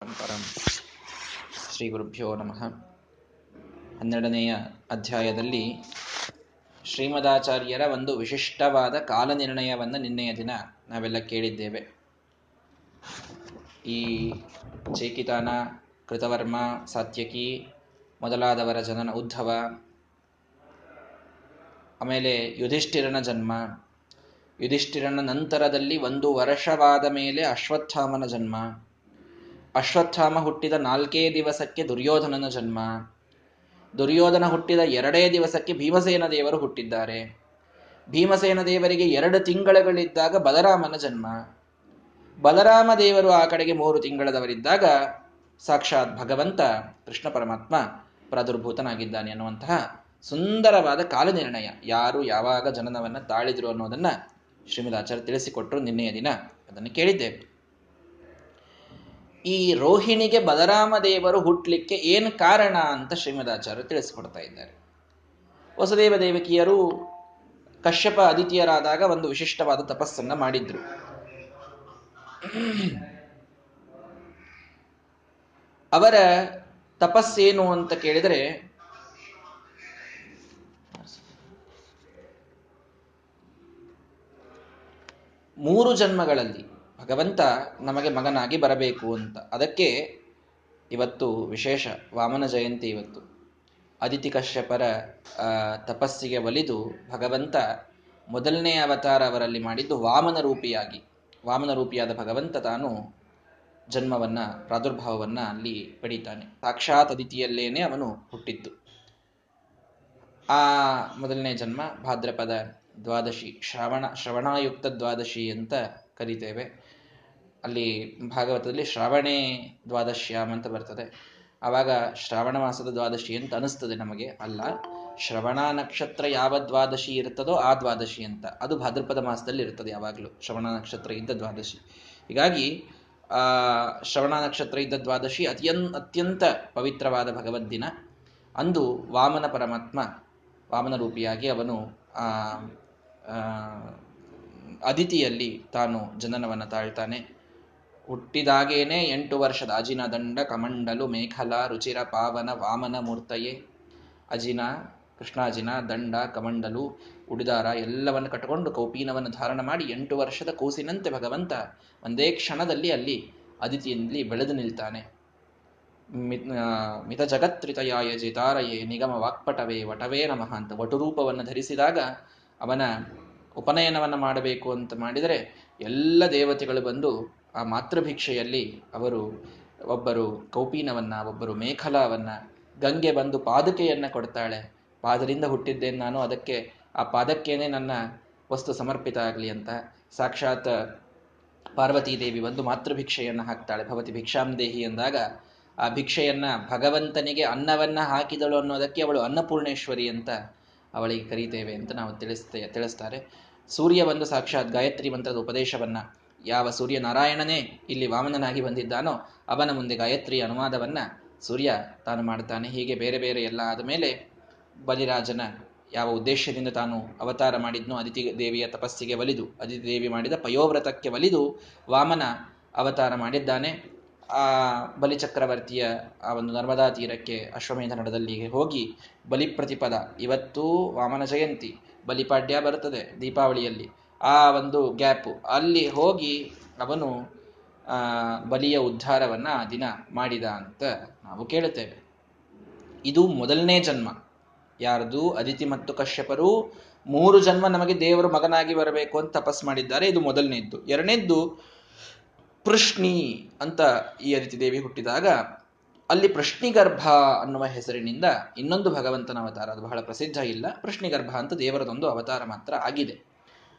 ಪರಂ ಶ್ರೀ ಗುರುಭ್ಯೋ ನಮಃ. ಹನ್ನೆರಡನೆಯ ಅಧ್ಯಾಯದಲ್ಲಿ ಶ್ರೀಮದಾಚಾರ್ಯರ ಒಂದು ವಿಶಿಷ್ಟವಾದ ಕಾಲನಿರ್ಣಯವನ್ನು ನಿನ್ನೆಯ ದಿನ ನಾವೆಲ್ಲ ಕೇಳಿದ್ದೇವೆ. ಈ ಚೇಕಿತಾನ, ಕೃತವರ್ಮ, ಸಾತ್ಯಕಿ ಮೊದಲಾದವರ ಜನನ ಉದ್ಧವ, ಆಮೇಲೆ ಯುಧಿಷ್ಠಿರನ ಜನ್ಮ, ಯುಧಿಷ್ಠಿರನ ನಂತರದಲ್ಲಿ ಒಂದು ವರ್ಷವಾದ ಮೇಲೆ ಅಶ್ವತ್ಥಾಮನ ಜನ್ಮ ಅಶ್ವತ್ಥಾಮ ಹುಟ್ಟಿದ ನಾಲ್ಕೇ ದಿವಸಕ್ಕೆ ದುರ್ಯೋಧನನ ಜನ್ಮ. ದುರ್ಯೋಧನ ಹುಟ್ಟಿದ ಎರಡೇ ದಿವಸಕ್ಕೆ ಭೀಮಸೇನ ದೇವರು ಹುಟ್ಟಿದ್ದಾರೆ. ಭೀಮಸೇನ ದೇವರಿಗೆ ಎರಡು ತಿಂಗಳುಗಳಿದ್ದಾಗ ಬಲರಾಮನ ಜನ್ಮ. ಬಲರಾಮ ದೇವರು ಆ ಕಡೆಗೆ ಮೂರು ತಿಂಗಳದವರಿದ್ದಾಗ ಸಾಕ್ಷಾತ್ ಭಗವಂತ ಕೃಷ್ಣ ಪರಮಾತ್ಮ ಪ್ರಾದುರ್ಭೂತನಾಗಿದ್ದಾನೆ ಅನ್ನುವಂತಹ ಸುಂದರವಾದ ಕಾಲನಿರ್ಣಯ. ಯಾರು ಯಾವಾಗ ಜನನವನ್ನ ತಾಳಿದ್ರು ಅನ್ನೋದನ್ನ ಶ್ರೀಮದಾಚಾರ್ಯ ತಿಳಿಸಿಕೊಟ್ರು ನಿನ್ನೆಯ ದಿನ. ಅದನ್ನು ಕೇಳಿದ್ದೇವೆ ಈ ರೋಹಿಣಿಗೆ ಬಲರಾಮ ದೇವರು ಹುಟ್ಟಲಿಕ್ಕೆ ಏನು ಕಾರಣ ಅಂತ ಶ್ರೀಮದಾಚಾರ್ಯ ತಿಳಿಸ್ಕೊಡ್ತಾ ಇದ್ದಾರೆ. ವಸುದೇವ ದೇವಕಿಯರು ಕಶ್ಯಪ ಅದಿತಿಯರಾದಾಗ ಒಂದು ವಿಶಿಷ್ಟವಾದ ತಪಸ್ಸನ್ನ ಮಾಡಿದ್ರು. ಅವರ ತಪಸ್ಸೇನು ಅಂತ ಕೇಳಿದರೆ, ಮೂರು ಜನ್ಮಗಳಲ್ಲಿ ಭಗವಂತ ನಮಗೆ ಮಗನಾಗಿ ಬರಬೇಕು ಅಂತ. ಅದಕ್ಕೆ ಇವತ್ತು ವಿಶೇಷ ವಾಮನ ಜಯಂತಿ ಇವತ್ತು. ಅದಿತಿ ಕಶ್ಯಪರ ತಪಸ್ಸಿಗೆ ಒಲಿದು ಭಗವಂತ ಮೊದಲನೇ ಅವತಾರ ಅವರಲ್ಲಿ ಮಾಡಿದ್ದು ವಾಮನ ರೂಪಿಯಾಗಿ. ವಾಮನ ರೂಪಿಯಾದ ಭಗವಂತ ತಾನು ಜನ್ಮವನ್ನ, ಪ್ರಾದುರ್ಭಾವವನ್ನ ಅಲ್ಲಿ ಪಡೀತಾನೆ. ಸಾಕ್ಷಾತ್ ಅದಿತಿಯಲ್ಲೇನೆ ಅವನು ಹುಟ್ಟಿದ್ದು. ಆ ಮೊದಲನೇ ಜನ್ಮ ಭಾದ್ರಪದ ದ್ವಾದಶಿ, ಶ್ರವಣ, ಶ್ರವಣಾಯುಕ್ತ ದ್ವಾದಶಿ ಅಂತ ಕರಿತೇವೆ. ಅಲ್ಲಿ ಭಾಗವತದಲ್ಲಿ ಶ್ರಾವಣೇ ದ್ವಾದಶ್ಯಾಮ್ ಅಂತ ಬರ್ತದೆ. ಆವಾಗ ಶ್ರಾವಣ ಮಾಸದ ದ್ವಾದಶಿ ಅಂತ ಅನಿಸ್ತದೆ ನಮಗೆ. ಅಲ್ಲ, ಶ್ರವಣ ನಕ್ಷತ್ರ ಯಾವ ದ್ವಾದಶಿ ಇರ್ತದೋ ಆ ದ್ವಾದಶಿ ಅಂತ. ಅದು ಭಾದ್ರಪದ ಮಾಸದಲ್ಲಿ ಇರ್ತದೆ ಯಾವಾಗಲೂ, ಶ್ರವಣ ನಕ್ಷತ್ರ ಇದ್ದ ದ್ವಾದಶಿ. ಹೀಗಾಗಿ, ಆ, ಶ್ರವಣ ನಕ್ಷತ್ರ ಇದ್ದ ದ್ವಾದಶಿ ಅತ್ಯನ್, ಅತ್ಯಂತ ಪವಿತ್ರವಾದ ಭಗವದ್ದಿನ ಅಂದು ವಾಮನ ಪರಮಾತ್ಮ, ವಾಮನ ರೂಪಿಯಾಗಿ ಅವನು ಅದಿತಿಯಲ್ಲಿ ತಾನು ಜನನವನ್ನು ತಾಳ್ತಾನೆ. ಹುಟ್ಟಿದಾಗೇನೆ ಎಂಟು ವರ್ಷದ ಅಜಿನ ದಂಡ, ಕಮಂಡಲು ಮೇಖಲಾ ರುಚಿರ, ಪಾವನ, ವಾಮನ ಮೂರ್ತಯೇ ಅಜಿನ, ಕೃಷ್ಣಾಜಿನ, ದಂಡ, ಕಮಂಡಲು, ಉಡಿದಾರ ಎಲ್ಲವನ್ನು ಕಟ್ಟಿಕೊಂಡು ಕೌಪೀನವನ್ನು ಧಾರಣ ಮಾಡಿ ಎಂಟು ವರ್ಷದ ಕೂಸಿನಂತೆ ಭಗವಂತ ಒಂದೇ ಕ್ಷಣದಲ್ಲಿ ಅಲ್ಲಿ ಅದಿತಿಯಲ್ಲಿ ಬೆಳೆದು ನಿಲ್ತಾನೆ. ಮಿತ ಜಗತ್ರಿತಯಾಯ ಜಿತಾರಯೇ ನಿಗಮ ವಾಕ್ಪಟವೇ, ವಟವೇ ನಮಃ ಅಂತ ವಟುರೂಪವನ್ನು ಧರಿಸಿದಾಗ ಅವನ ಉಪನಯನವನ್ನು ಮಾಡಬೇಕು ಅಂತ ಮಾಡಿದರೆ ಎಲ್ಲ ದೇವತೆಗಳು ಬಂದು ಆ ಮಾತೃಭಿಕ್ಷೆಯಲ್ಲಿ ಅವರು ಒಬ್ಬರು ಕೌಪೀನವನ್ನ, ಒಬ್ಬರು ಮೇಖಲಾವನ್ನ, ಗಂಗೆ ಬಂದು ಪಾದುಕೆಯನ್ನು ಕೊಡ್ತಾಳೆ. ಪಾದರಿಂದ ಹುಟ್ಟಿದ್ದೇನೆ ನಾನು, ಅದಕ್ಕೆ ಆ ಪಾದಕ್ಕೇನೆ ನನ್ನ ವಸ್ತು ಸಮರ್ಪಿತ ಆಗಲಿ ಅಂತ ಸಾಕ್ಷಾತ್ ಪಾರ್ವತೀದೇವಿ ಬಂದು ಮಾತೃಭಿಕ್ಷೆಯನ್ನು ಹಾಕ್ತಾಳೆ. ಭವತಿ ಭಿಕ್ಷಾಂ ದೇಹಿ ಅಂದಾಗ ಆ ಭಿಕ್ಷೆಯನ್ನ ಭಗವಂತನಿಗೆ ಅನ್ನವನ್ನ ಹಾಕಿದಳು ಅನ್ನೋದಕ್ಕೆ ಅವಳು ಅನ್ನಪೂರ್ಣೇಶ್ವರಿ ಅಂತ ಅವಳಿಗೆ ಕರೀತೇವೆ ಅಂತ ನಾವು ತಿಳಿಸ್ತೇ, ತಿಳಿಸ್ತಾರೆ. ಸೂರ್ಯ ಬಂದು ಸಾಕ್ಷಾತ್ ಗಾಯತ್ರಿ ಮಂತ್ರದ ಉಪದೇಶವನ್ನ, ಯಾವ ಸೂರ್ಯ ನಾರಾಯಣನೇ ಇಲ್ಲಿ ವಾಮನನಾಗಿ ಬಂದಿದ್ದಾನೋ ಅವನ ಮುಂದೆ ಗಾಯತ್ರಿ ಅನುವಾದವನ್ನ ಸೂರ್ಯ ತಾನು ಮಾಡ್ತಾನೆ. ಹೀಗೆ ಬೇರೆ ಬೇರೆ ಎಲ್ಲ ಆದ ಮೇಲೆ ಬಲಿರಾಜನ ಯಾವ ಉದ್ದೇಶದಿಂದ ತಾನು ಅವತಾರ ಮಾಡಿದ್ನೋ ಅದಿತಿ ದೇವಿಯ ತಪಸ್ಸಿಗೆ ಒಲಿದು ಅದಿತಿ ದೇವಿ ಮಾಡಿದ ಪಯೋವ್ರತಕ್ಕೆ ಒಲಿದು ವಾಮನ ಅವತಾರ ಮಾಡಿದ್ದಾನೆ. ಆ ಬಲಿಚಕ್ರವರ್ತಿಯ ಆ ಒಂದು ನರ್ಮದಾ ತೀರಕ್ಕೆ ಅಶ್ವಮೇಧ ನಡದಲ್ಲಿ ಹೋಗಿ ಬಲಿ ಪ್ರತಿಪದ ಇವತ್ತು ವಾಮನ ಜಯಂತಿ. ಬಲಿಪಾಡ್ಯ ಬರುತ್ತದೆ ದೀಪಾವಳಿಯಲ್ಲಿ. ಆ ಒಂದು ಗ್ಯಾಪ್. ಅಲ್ಲಿ ಹೋಗಿ ಅವನು, ಆ, ಬಲಿಯ ಉದ್ಧಾರವನ್ನ ಆ ದಿನ ಮಾಡಿದ ಅಂತ ನಾವು ಕೇಳುತ್ತೇವೆ. ಇದು ಮೊದಲನೇ ಜನ್ಮ. ಯಾರದು? ಅದಿತಿ ಮತ್ತು ಕಶ್ಯಪರು. ಮೂರು ಜನ್ಮ ನಮಗೆ ದೇವರು ಮಗನಾಗಿ ಬರಬೇಕು ಅಂತ ತಪಸ್ ಮಾಡಿದ್ದಾರೆ. ಇದು ಮೊದಲನೇದ್ದು. ಎರಡನೇದ್ದು ಪೃಷ್ಣಿ ಅಂತ ಈ ಅದಿತಿ ದೇವಿ ಹುಟ್ಟಿದಾಗ, ಅಲ್ಲಿ ಪೃಷ್ಣಿಗರ್ಭ ಅನ್ನುವ ಹೆಸರಿನಿಂದ ಇನ್ನೊಂದು ಭಗವಂತನ ಅವತಾರ. ಅದು ಬಹಳ ಪ್ರಸಿದ್ಧ ಇಲ್ಲ. ಪೃಷ್ಣಿಗರ್ಭ ಅಂತ ದೇವರದೊಂದು ಅವತಾರ ಮಾತ್ರ ಆಗಿದೆ.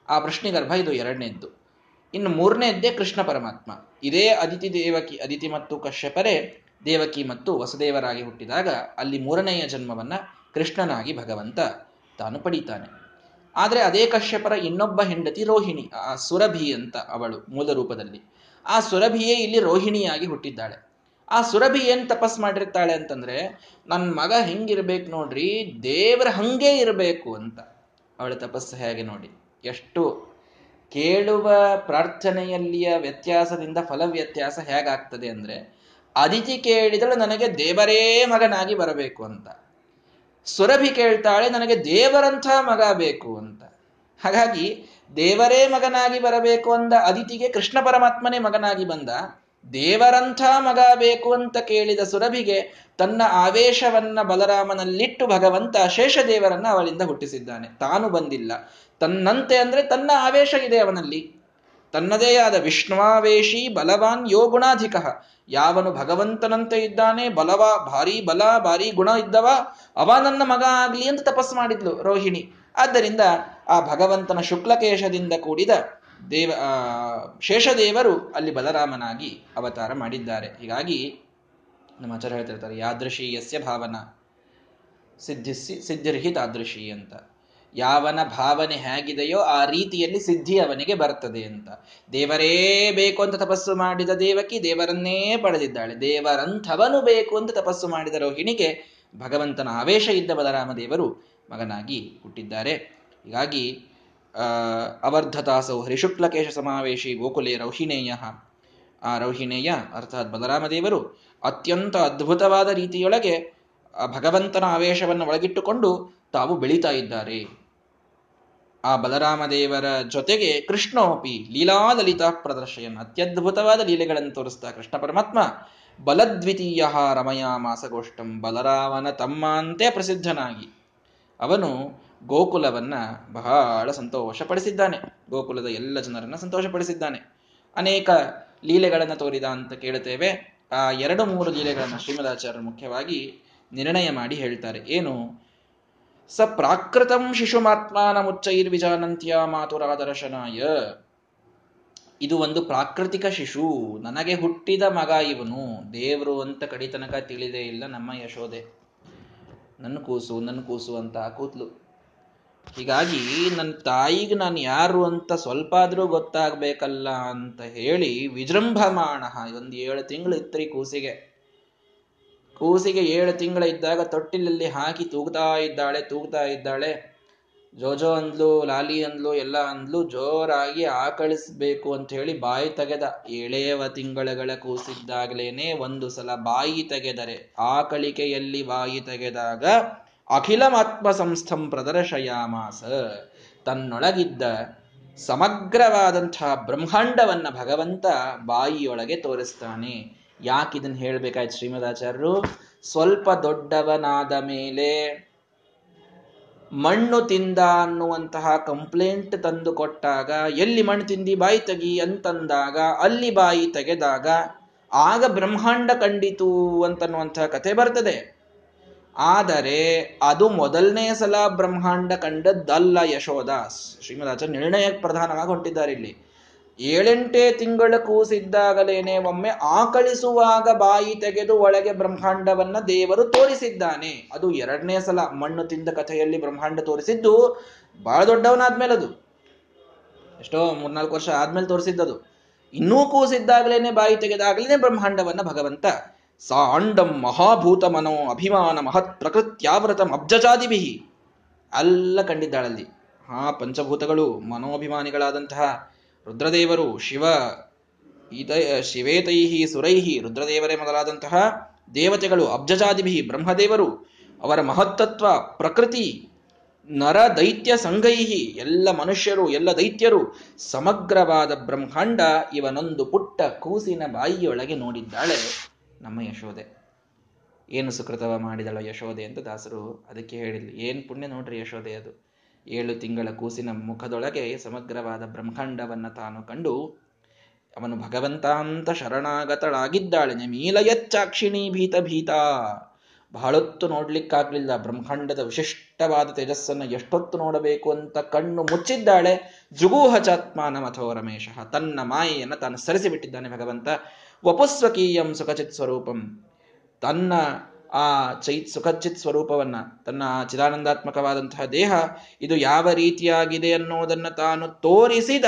ಆ ಪೃಷ್ಣಿಗರ್ಭ ಇದು ಎರಡನೇದ್ದು. ಇನ್ನು ಮೂರನೇದ್ದೇ ಕೃಷ್ಣ ಪರಮಾತ್ಮ. ಇದೇ ಅದಿತಿ ದೇವಕಿ ಅದಿತಿ ಮತ್ತು ಕಶ್ಯಪರೇ ದೇವಕಿ ಮತ್ತು ವಸುದೇವರಾಗಿ ಹುಟ್ಟಿದಾಗ ಅಲ್ಲಿ ಮೂರನೆಯ ಜನ್ಮವನ್ನ ಕೃಷ್ಣನಾಗಿ ಭಗವಂತ ತಾನು ಪಡೀತಾನೆ. ಆದರೆ ಅದೇ ಕಶ್ಯಪರ ಇನ್ನೊಬ್ಬ ಹೆಂಡತಿ ರೋಹಿಣಿ, ಆ ಸುರಭಿ ಅಂತ ಅವಳು ಮೂಲ ರೂಪದಲ್ಲಿ. ಆ ಸುರಭಿಯೇ ಇಲ್ಲಿ ರೋಹಿಣಿಯಾಗಿ ಹುಟ್ಟಿದ್ದಾಳೆ. ಆ ಸುರಭಿ ಏನ್ ತಪಸ್ ಮಾಡಿರ್ತಾಳೆ ಅಂತಂದ್ರೆ ನನ್ನ ಮಗ ಹೆಂಗಿರ್ಬೇಕು ನೋಡ್ರಿ, ದೇವರ ಹಂಗೆ ಇರಬೇಕು ಅಂತ. ಅವಳ ತಪಸ್ಸು ಹೇಗೆ ನೋಡಿ. ಎಷ್ಟು ಕೇಳುವ ಪ್ರಾರ್ಥನೆಯಲ್ಲಿಯ ವ್ಯತ್ಯಾಸದಿಂದ ಫಲ ವ್ಯತ್ಯಾಸ ಹೇಗಾಗ್ತದೆ ಅಂದ್ರೆ, ಅದಿತಿ ಕೇಳಿದಳು ನನಗೆ ದೇವರೇ ಮಗನಾಗಿ ಬರಬೇಕು ಅಂತ. ಸುರಭಿ ಕೇಳ್ತಾಳೆ, ನನಗೆ ದೇವರಂಥ ಮಗ ಬೇಕು ಅಂತ. ಹಾಗಾಗಿ ದೇವರೇ ಮಗನಾಗಿ ಬರಬೇಕು ಅಂದ ಅದಿತಿಗೆ ಕೃಷ್ಣ ಪರಮಾತ್ಮನೇ ಮಗನಾಗಿ ಬಂದ. ದೇವರಂಥ ಮಗ ಬೇಕು ಅಂತ ಕೇಳಿದ ಸುರಭಿಗೆ ತನ್ನ ಆವೇಶವನ್ನ ಬಲರಾಮನಲ್ಲಿಟ್ಟು ಭಗವಂತ ಶೇಷದೇವರನ್ನ ಅವಳಿಂದ ಹುಟ್ಟಿಸಿದ್ದಾನೆ. ತಾನು ಬಂದಿಲ್ಲ. ತನ್ನಂತೆ ಅಂದ್ರೆ ತನ್ನ ಆವೇಶ ಇದೆ ಅವನಲ್ಲಿ. ತನ್ನದೇ ಆದ ವಿಷ್ಣುವಾವೇಶಿ ಬಲವಾನ್ ಯೋ ಗುಣಾಧಿಕ. ಯಾವನು ಭಗವಂತನಂತೆ ಇದ್ದಾನೆ, ಬಲವ, ಭಾರಿ ಬಲ, ಭಾರಿ ಗುಣ ಇದ್ದವ, ಅವ ನನ್ನ ಮಗ ಆಗ್ಲಿ ಅಂತ ತಪಸ್ಸು ಮಾಡಿದ್ಲು ರೋಹಿಣಿ. ಆದ್ದರಿಂದ ಆ ಭಗವಂತನ ಶುಕ್ಲಕೇಶದಿಂದ ಕೂಡಿದ ದೇವ ಶೇಷದೇವರು ಅಲ್ಲಿ ಬಲರಾಮನಾಗಿ ಅವತಾರ ಮಾಡಿದ್ದಾರೆ. ಹೀಗಾಗಿ ನಮ್ಮ ಆಚಾರ್ಯ ಹೇಳ್ತಿರ್ತಾರೆ ಯಾದೃಶಿ ಯಸ್ಯ ಭಾವನ, ಸಿದ್ಧಿಸಿ, ಸಿದ್ಧಿರ್ಹಿ ತಾದೃಶಿ ಅಂತ. ಯಾವನ ಭಾವನೆ ಹೇಗಿದೆಯೋ ಆ ರೀತಿಯಲ್ಲಿ ಸಿದ್ಧಿ ಅವನಿಗೆ ಬರ್ತದೆ ಅಂತ. ದೇವರೇ ಬೇಕು ಅಂತ ತಪಸ್ಸು ಮಾಡಿದ ದೇವಕಿ ದೇವರನ್ನೇ ಪಡೆದಿದ್ದಾಳೆ. ದೇವರಂಥವನು ಬೇಕು ಅಂತ ತಪಸ್ಸು ಮಾಡಿದ ರೋಹಿಣಿಗೆ ಭಗವಂತನ ಆವೇಶ ಇದ್ದ ಬಲರಾಮ ದೇವರು ಮಗನಾಗಿ ಹುಟ್ಟಿದ್ದಾರೆ. ಹೀಗಾಗಿ ಅವರ್ಧತಾಸೌ ಹರಿಶುಕ್ಲಕೇಶ ಸಮಾವೇಶಿ ಗೋಕುಲೆ ರೌಹಿಣೇಯ. ಆ ರೌಹಿಣೇಯ, ಅರ್ಥಾತ್ ಬಲರಾಮದೇವರು, ಅತ್ಯಂತ ಅದ್ಭುತವಾದ ರೀತಿಯೊಳಗೆ ಭಗವಂತನ ಆವೇಶವನ್ನು ಒಳಗಿಟ್ಟುಕೊಂಡು ತಾವು ಬೆಳೀತಾ ಇದ್ದಾರೆ. ಆ ಬಲರಾಮದೇವರ ಜೊತೆಗೆ ಕೃಷ್ಣೋಪಿ ಲೀಲಾಲಲಿತಾ ಪ್ರದರ್ಶಯನ್, ಅತ್ಯದ್ಭುತವಾದ ಲೀಲೆಗಳನ್ನು ತೋರಿಸ್ತಾ ಕೃಷ್ಣ ಪರಮಾತ್ಮ, ಬಲದ್ವಿತೀಯ ರಮಯಾ ಮಾಸಗೋಷ್ಠಂ ಬಲರಾಮನ ತಮ್ಮ ಅಂತೆ ಪ್ರಸಿದ್ಧನಾಗಿ. ಅವನು ಗೋಕುಲವನ್ನ ಬಹಳ ಸಂತೋಷಪಡಿಸಿದ್ದಾನೆ. ಗೋಕುಲದ ಎಲ್ಲ ಜನರನ್ನ ಸಂತೋಷಪಡಿಸಿದ್ದಾನೆ. ಅನೇಕ ಲೀಲೆಗಳನ್ನ ತೋರಿದ ಅಂತ ಕೇಳುತ್ತೇವೆ. ಆ ಎರಡು ಮೂರು ಲೀಲೆಗಳನ್ನ ಶ್ರೀಮದಾಚಾರ್ಯರು ಮುಖ್ಯವಾಗಿ ನಿರ್ಣಯ ಮಾಡಿ ಹೇಳ್ತಾರೆ. ಏನು? ಸ ಪ್ರಾಕೃತಂ ಶಿಶುಮಾತ್ಮಾನ ಮುಚ್ಚೈರ್ವಿಜಾನಂತ್ಯ ಮಾತುರಾದರ್ಶನಾಯ. ಇದು ಒಂದು ಪ್ರಾಕೃತಿಕ ಶಿಶು. ನನಗೆ ಹುಟ್ಟಿದ ಮಗ ಇವನು. ದೇವರು ಅಂತ ಕಡಿತನಕ ತಿಳಿದೇ ಇಲ್ಲ ನಮ್ಮ ಯಶೋದೆ ನನ್ನ ಕೂಸು ನನ್ನ ಕೂಸು ಅಂತ ಕೂತ್ಲು. ಹೀಗಾಗಿ ನನ್ನ ತಾಯಿಗೆ ನಾನು ಯಾರು ಅಂತ ಸ್ವಲ್ಪ ಆದರೂ ಗೊತ್ತಾಗಬೇಕಲ್ಲ ಅಂತ ಹೇಳಿ ವಿಜೃಂಭಮಾಣ ಒಂದು ಏಳು ತಿಂಗಳು ಇತ್ರಿ ಕೂಸಿಗೆ. ಕೂಸಿಗೆ ಏಳು ತಿಂಗಳ ಇದ್ದಾಗ ತೊಟ್ಟಿಲಲ್ಲಿ ಹಾಕಿ ತೂಗ್ತಾ ಇದ್ದಾಳೆ ತೂಗ್ತಾ ಇದ್ದಾಳೆ. ಜೋಜೋ ಅಂದ್ಲು, ಲಾಲಿ ಅಂದ್ಲು, ಎಲ್ಲ ಅಂದ್ಲು, ಜೋರಾಗಿ ಆಕಳಿಸ್ಬೇಕು ಅಂತ ಹೇಳಿ ಬಾಯಿ ತೆಗೆದ. ಏಳೇವ ತಿಂಗಳಗಳ ಕೂಸಿದ್ದಾಗಲೇನೆ ಒಂದು ಸಲ ಬಾಯಿ ತೆಗೆದರೆ, ಆಕಳಿಕೆಯಲ್ಲಿ ಬಾಯಿ ತೆಗೆದಾಗ ಅಖಿಲಮಾತ್ಮ ಸಂಸ್ಥಂ ಪ್ರದರ್ಶಯಾಮಾಸ ತನ್ನೊಳಗಿದ್ದ ಸಮಗ್ರವಾದಂತಹ ಬ್ರಹ್ಮಾಂಡವನ್ನ ಭಗವಂತ ಬಾಯಿಯೊಳಗೆ ತೋರಿಸ್ತಾನೆ. ಯಾಕಿದನ್ನು ಹೇಳ್ಬೇಕಾಯ್ತು ಶ್ರೀಮದಾಚಾರ್ಯರು ಸ್ವಲ್ಪ ದೊಡ್ಡವನಾದ ಮೇಲೆ ಮಣ್ಣು ತಿಂದ ಅನ್ನುವಂತಹ ಕಂಪ್ಲೇಂಟ್ ತಂದು ಕೊಟ್ಟಾಗ ಎಲ್ಲಿ ಮಣ್ಣು ತಿಂದಿ ಬಾಯಿ ತೆಗಿ ಅಂತಂದಾಗ, ಅಲ್ಲಿ ಬಾಯಿ ತೆಗೆದಾಗ, ಆಗ ಬ್ರಹ್ಮಾಂಡ ಕಂಡಿತು ಅಂತನ್ನುವಂತಹ ಕಥೆ ಬರ್ತದೆ. ಆದರೆ ಅದು ಮೊದಲನೇ ಸಲ ಬ್ರಹ್ಮಾಂಡ ಕಂಡದ್ದಲ್ಲ ಯಶೋದಾಸ್. ಶ್ರೀಮದಾಚಾರ್ಯ ನಿರ್ಣಯಕ್ಕೆ ಪ್ರಧಾನವಾಗಿ ಹೊಂಟಿದ್ದಾರೆ ಇಲ್ಲಿ. ಏಳೆಂಟೇ ತಿಂಗಳ ಕೂಸಿದ್ದಾಗಲೇನೆ ಒಮ್ಮೆ ಆಕಳಿಸುವಾಗ ಬಾಯಿ ತೆಗೆದು ಒಳಗೆ ಬ್ರಹ್ಮಾಂಡವನ್ನ ದೇವರು ತೋರಿಸಿದ್ದಾನೆ. ಅದು ಎರಡನೇ ಸಲ ಮಣ್ಣು ತಿಂದ ಕಥೆಯಲ್ಲಿ ಬ್ರಹ್ಮಾಂಡ ತೋರಿಸಿದ್ದು ಬಹಳ ದೊಡ್ಡವನಾದ್ಮೇಲೆ ಅದು ಎಷ್ಟೋ ಮೂರ್ನಾಲ್ಕು ವರ್ಷ ಆದ್ಮೇಲೆ ತೋರಿಸಿದ್ದದು. ಇನ್ನೂ ಕೂಸಿದ್ದಾಗಲೇನೆ ಬಾಯಿ ತೆಗೆದಾಗಲೇನೆ ಬ್ರಹ್ಮಾಂಡವನ್ನ ಭಗವಂತ. ಸಾಂಡಂ ಮಹಾಭೂತ ಮನೋ ಅಭಿಮಾನ ಮಹತ್ ಪ್ರಕೃತ್ಯಾವೃತಂ ಅಬ್ಜಜಾದಿಭಿ. ಅಲ್ಲ ಕಂಡಿದ್ದಾಳಲ್ಲಿ. ಹಾ ಪಂಚಭೂತಗಳು ಮನೋಭಿಮಾನಿಗಳಾದಂತಹ ರುದ್ರದೇವರು ಶಿವ ಇದ ಶಿವೇತೈಹಿ ಸುರೈಹಿ ರುದ್ರದೇವರೇ ಮೊದಲಾದಂತಹ ದೇವತೆಗಳು, ಅಬ್ಜಜಾದಿಭಿ, ಬ್ರಹ್ಮದೇವರು, ಅವರ ಮಹತ್ತತ್ವ, ಪ್ರಕೃತಿ, ನರ ದೈತ್ಯ ಸಂಗೈಹಿ ಎಲ್ಲ ಮನುಷ್ಯರು, ಎಲ್ಲ ದೈತ್ಯರು, ಸಮಗ್ರವಾದ ಬ್ರಹ್ಮಾಂಡ ಇವನೊಂದು ಪುಟ್ಟ ಕೂಸಿನ ಬಾಯಿಯೊಳಗೆ ನೋಡಿದ್ದಾಳೆ ನಮ್ಮ ಯಶೋದೆ. ಏನು ಸುಕೃತವ ಮಾಡಿದಳ ಯಶೋದೆ ಅಂತ ದಾಸರು ಅದಕ್ಕೆ ಹೇಳಿಲ್ಲ ಏನು ಪುಣ್ಯ ನೋಡ್ರಿ ಯಶೋದೆ ಅದು. ಏಳು ತಿಂಗಳ ಕೂಸಿನ ಮುಖದೊಳಗೆ ಸಮಗ್ರವಾದ ಬ್ರಹ್ಮಾಂಡವನ್ನು ತಾನು ಕಂಡು, ಅವನು ಭಗವಂತಾಂತ ಶರಣಾಗತಳಾಗಿದ್ದಾಳೆ. ಮೀಲಯಚ್ಚಾಕ್ಷಿಣಿ ಭೀತ ಭೀತ. ಬಹಳೊತ್ತು ನೋಡ್ಲಿಕ್ಕಾಗ್ಲಿಲ್ಲ. ಬ್ರಹ್ಮಾಂಡದ ವಿಶಿಷ್ಟವಾದ ತೇಜಸ್ಸನ್ನು ಎಷ್ಟೊತ್ತು ನೋಡಬೇಕು ಅಂತ ಕಣ್ಣು ಮುಚ್ಚಿದ್ದಾಳೆ. ಜುಗೂಹಚಾತ್ಮಾನ ಅಥೋ ರಮೇಶ. ತನ್ನ ಮಾಯೆಯನ್ನು ತಾನು ಸರಿಸಿಬಿಟ್ಟಿದ್ದಾನೆ ಭಗವಂತ. ವಪುಸ್ವಕೀಯಂ ಸುಖಚಿತ್ ಸ್ವರೂಪಂ. ತನ್ನ ಆ ಚೈತ್ ಸುಖಚಿತ್ ಸ್ವರೂಪವನ್ನ, ತನ್ನ ಚಿದಾನಂದಾತ್ಮಕವಾದಂತಹ ದೇಹ ಇದು ಯಾವ ರೀತಿಯಾಗಿದೆ ಅನ್ನೋದನ್ನ ತಾನು ತೋರಿಸಿದ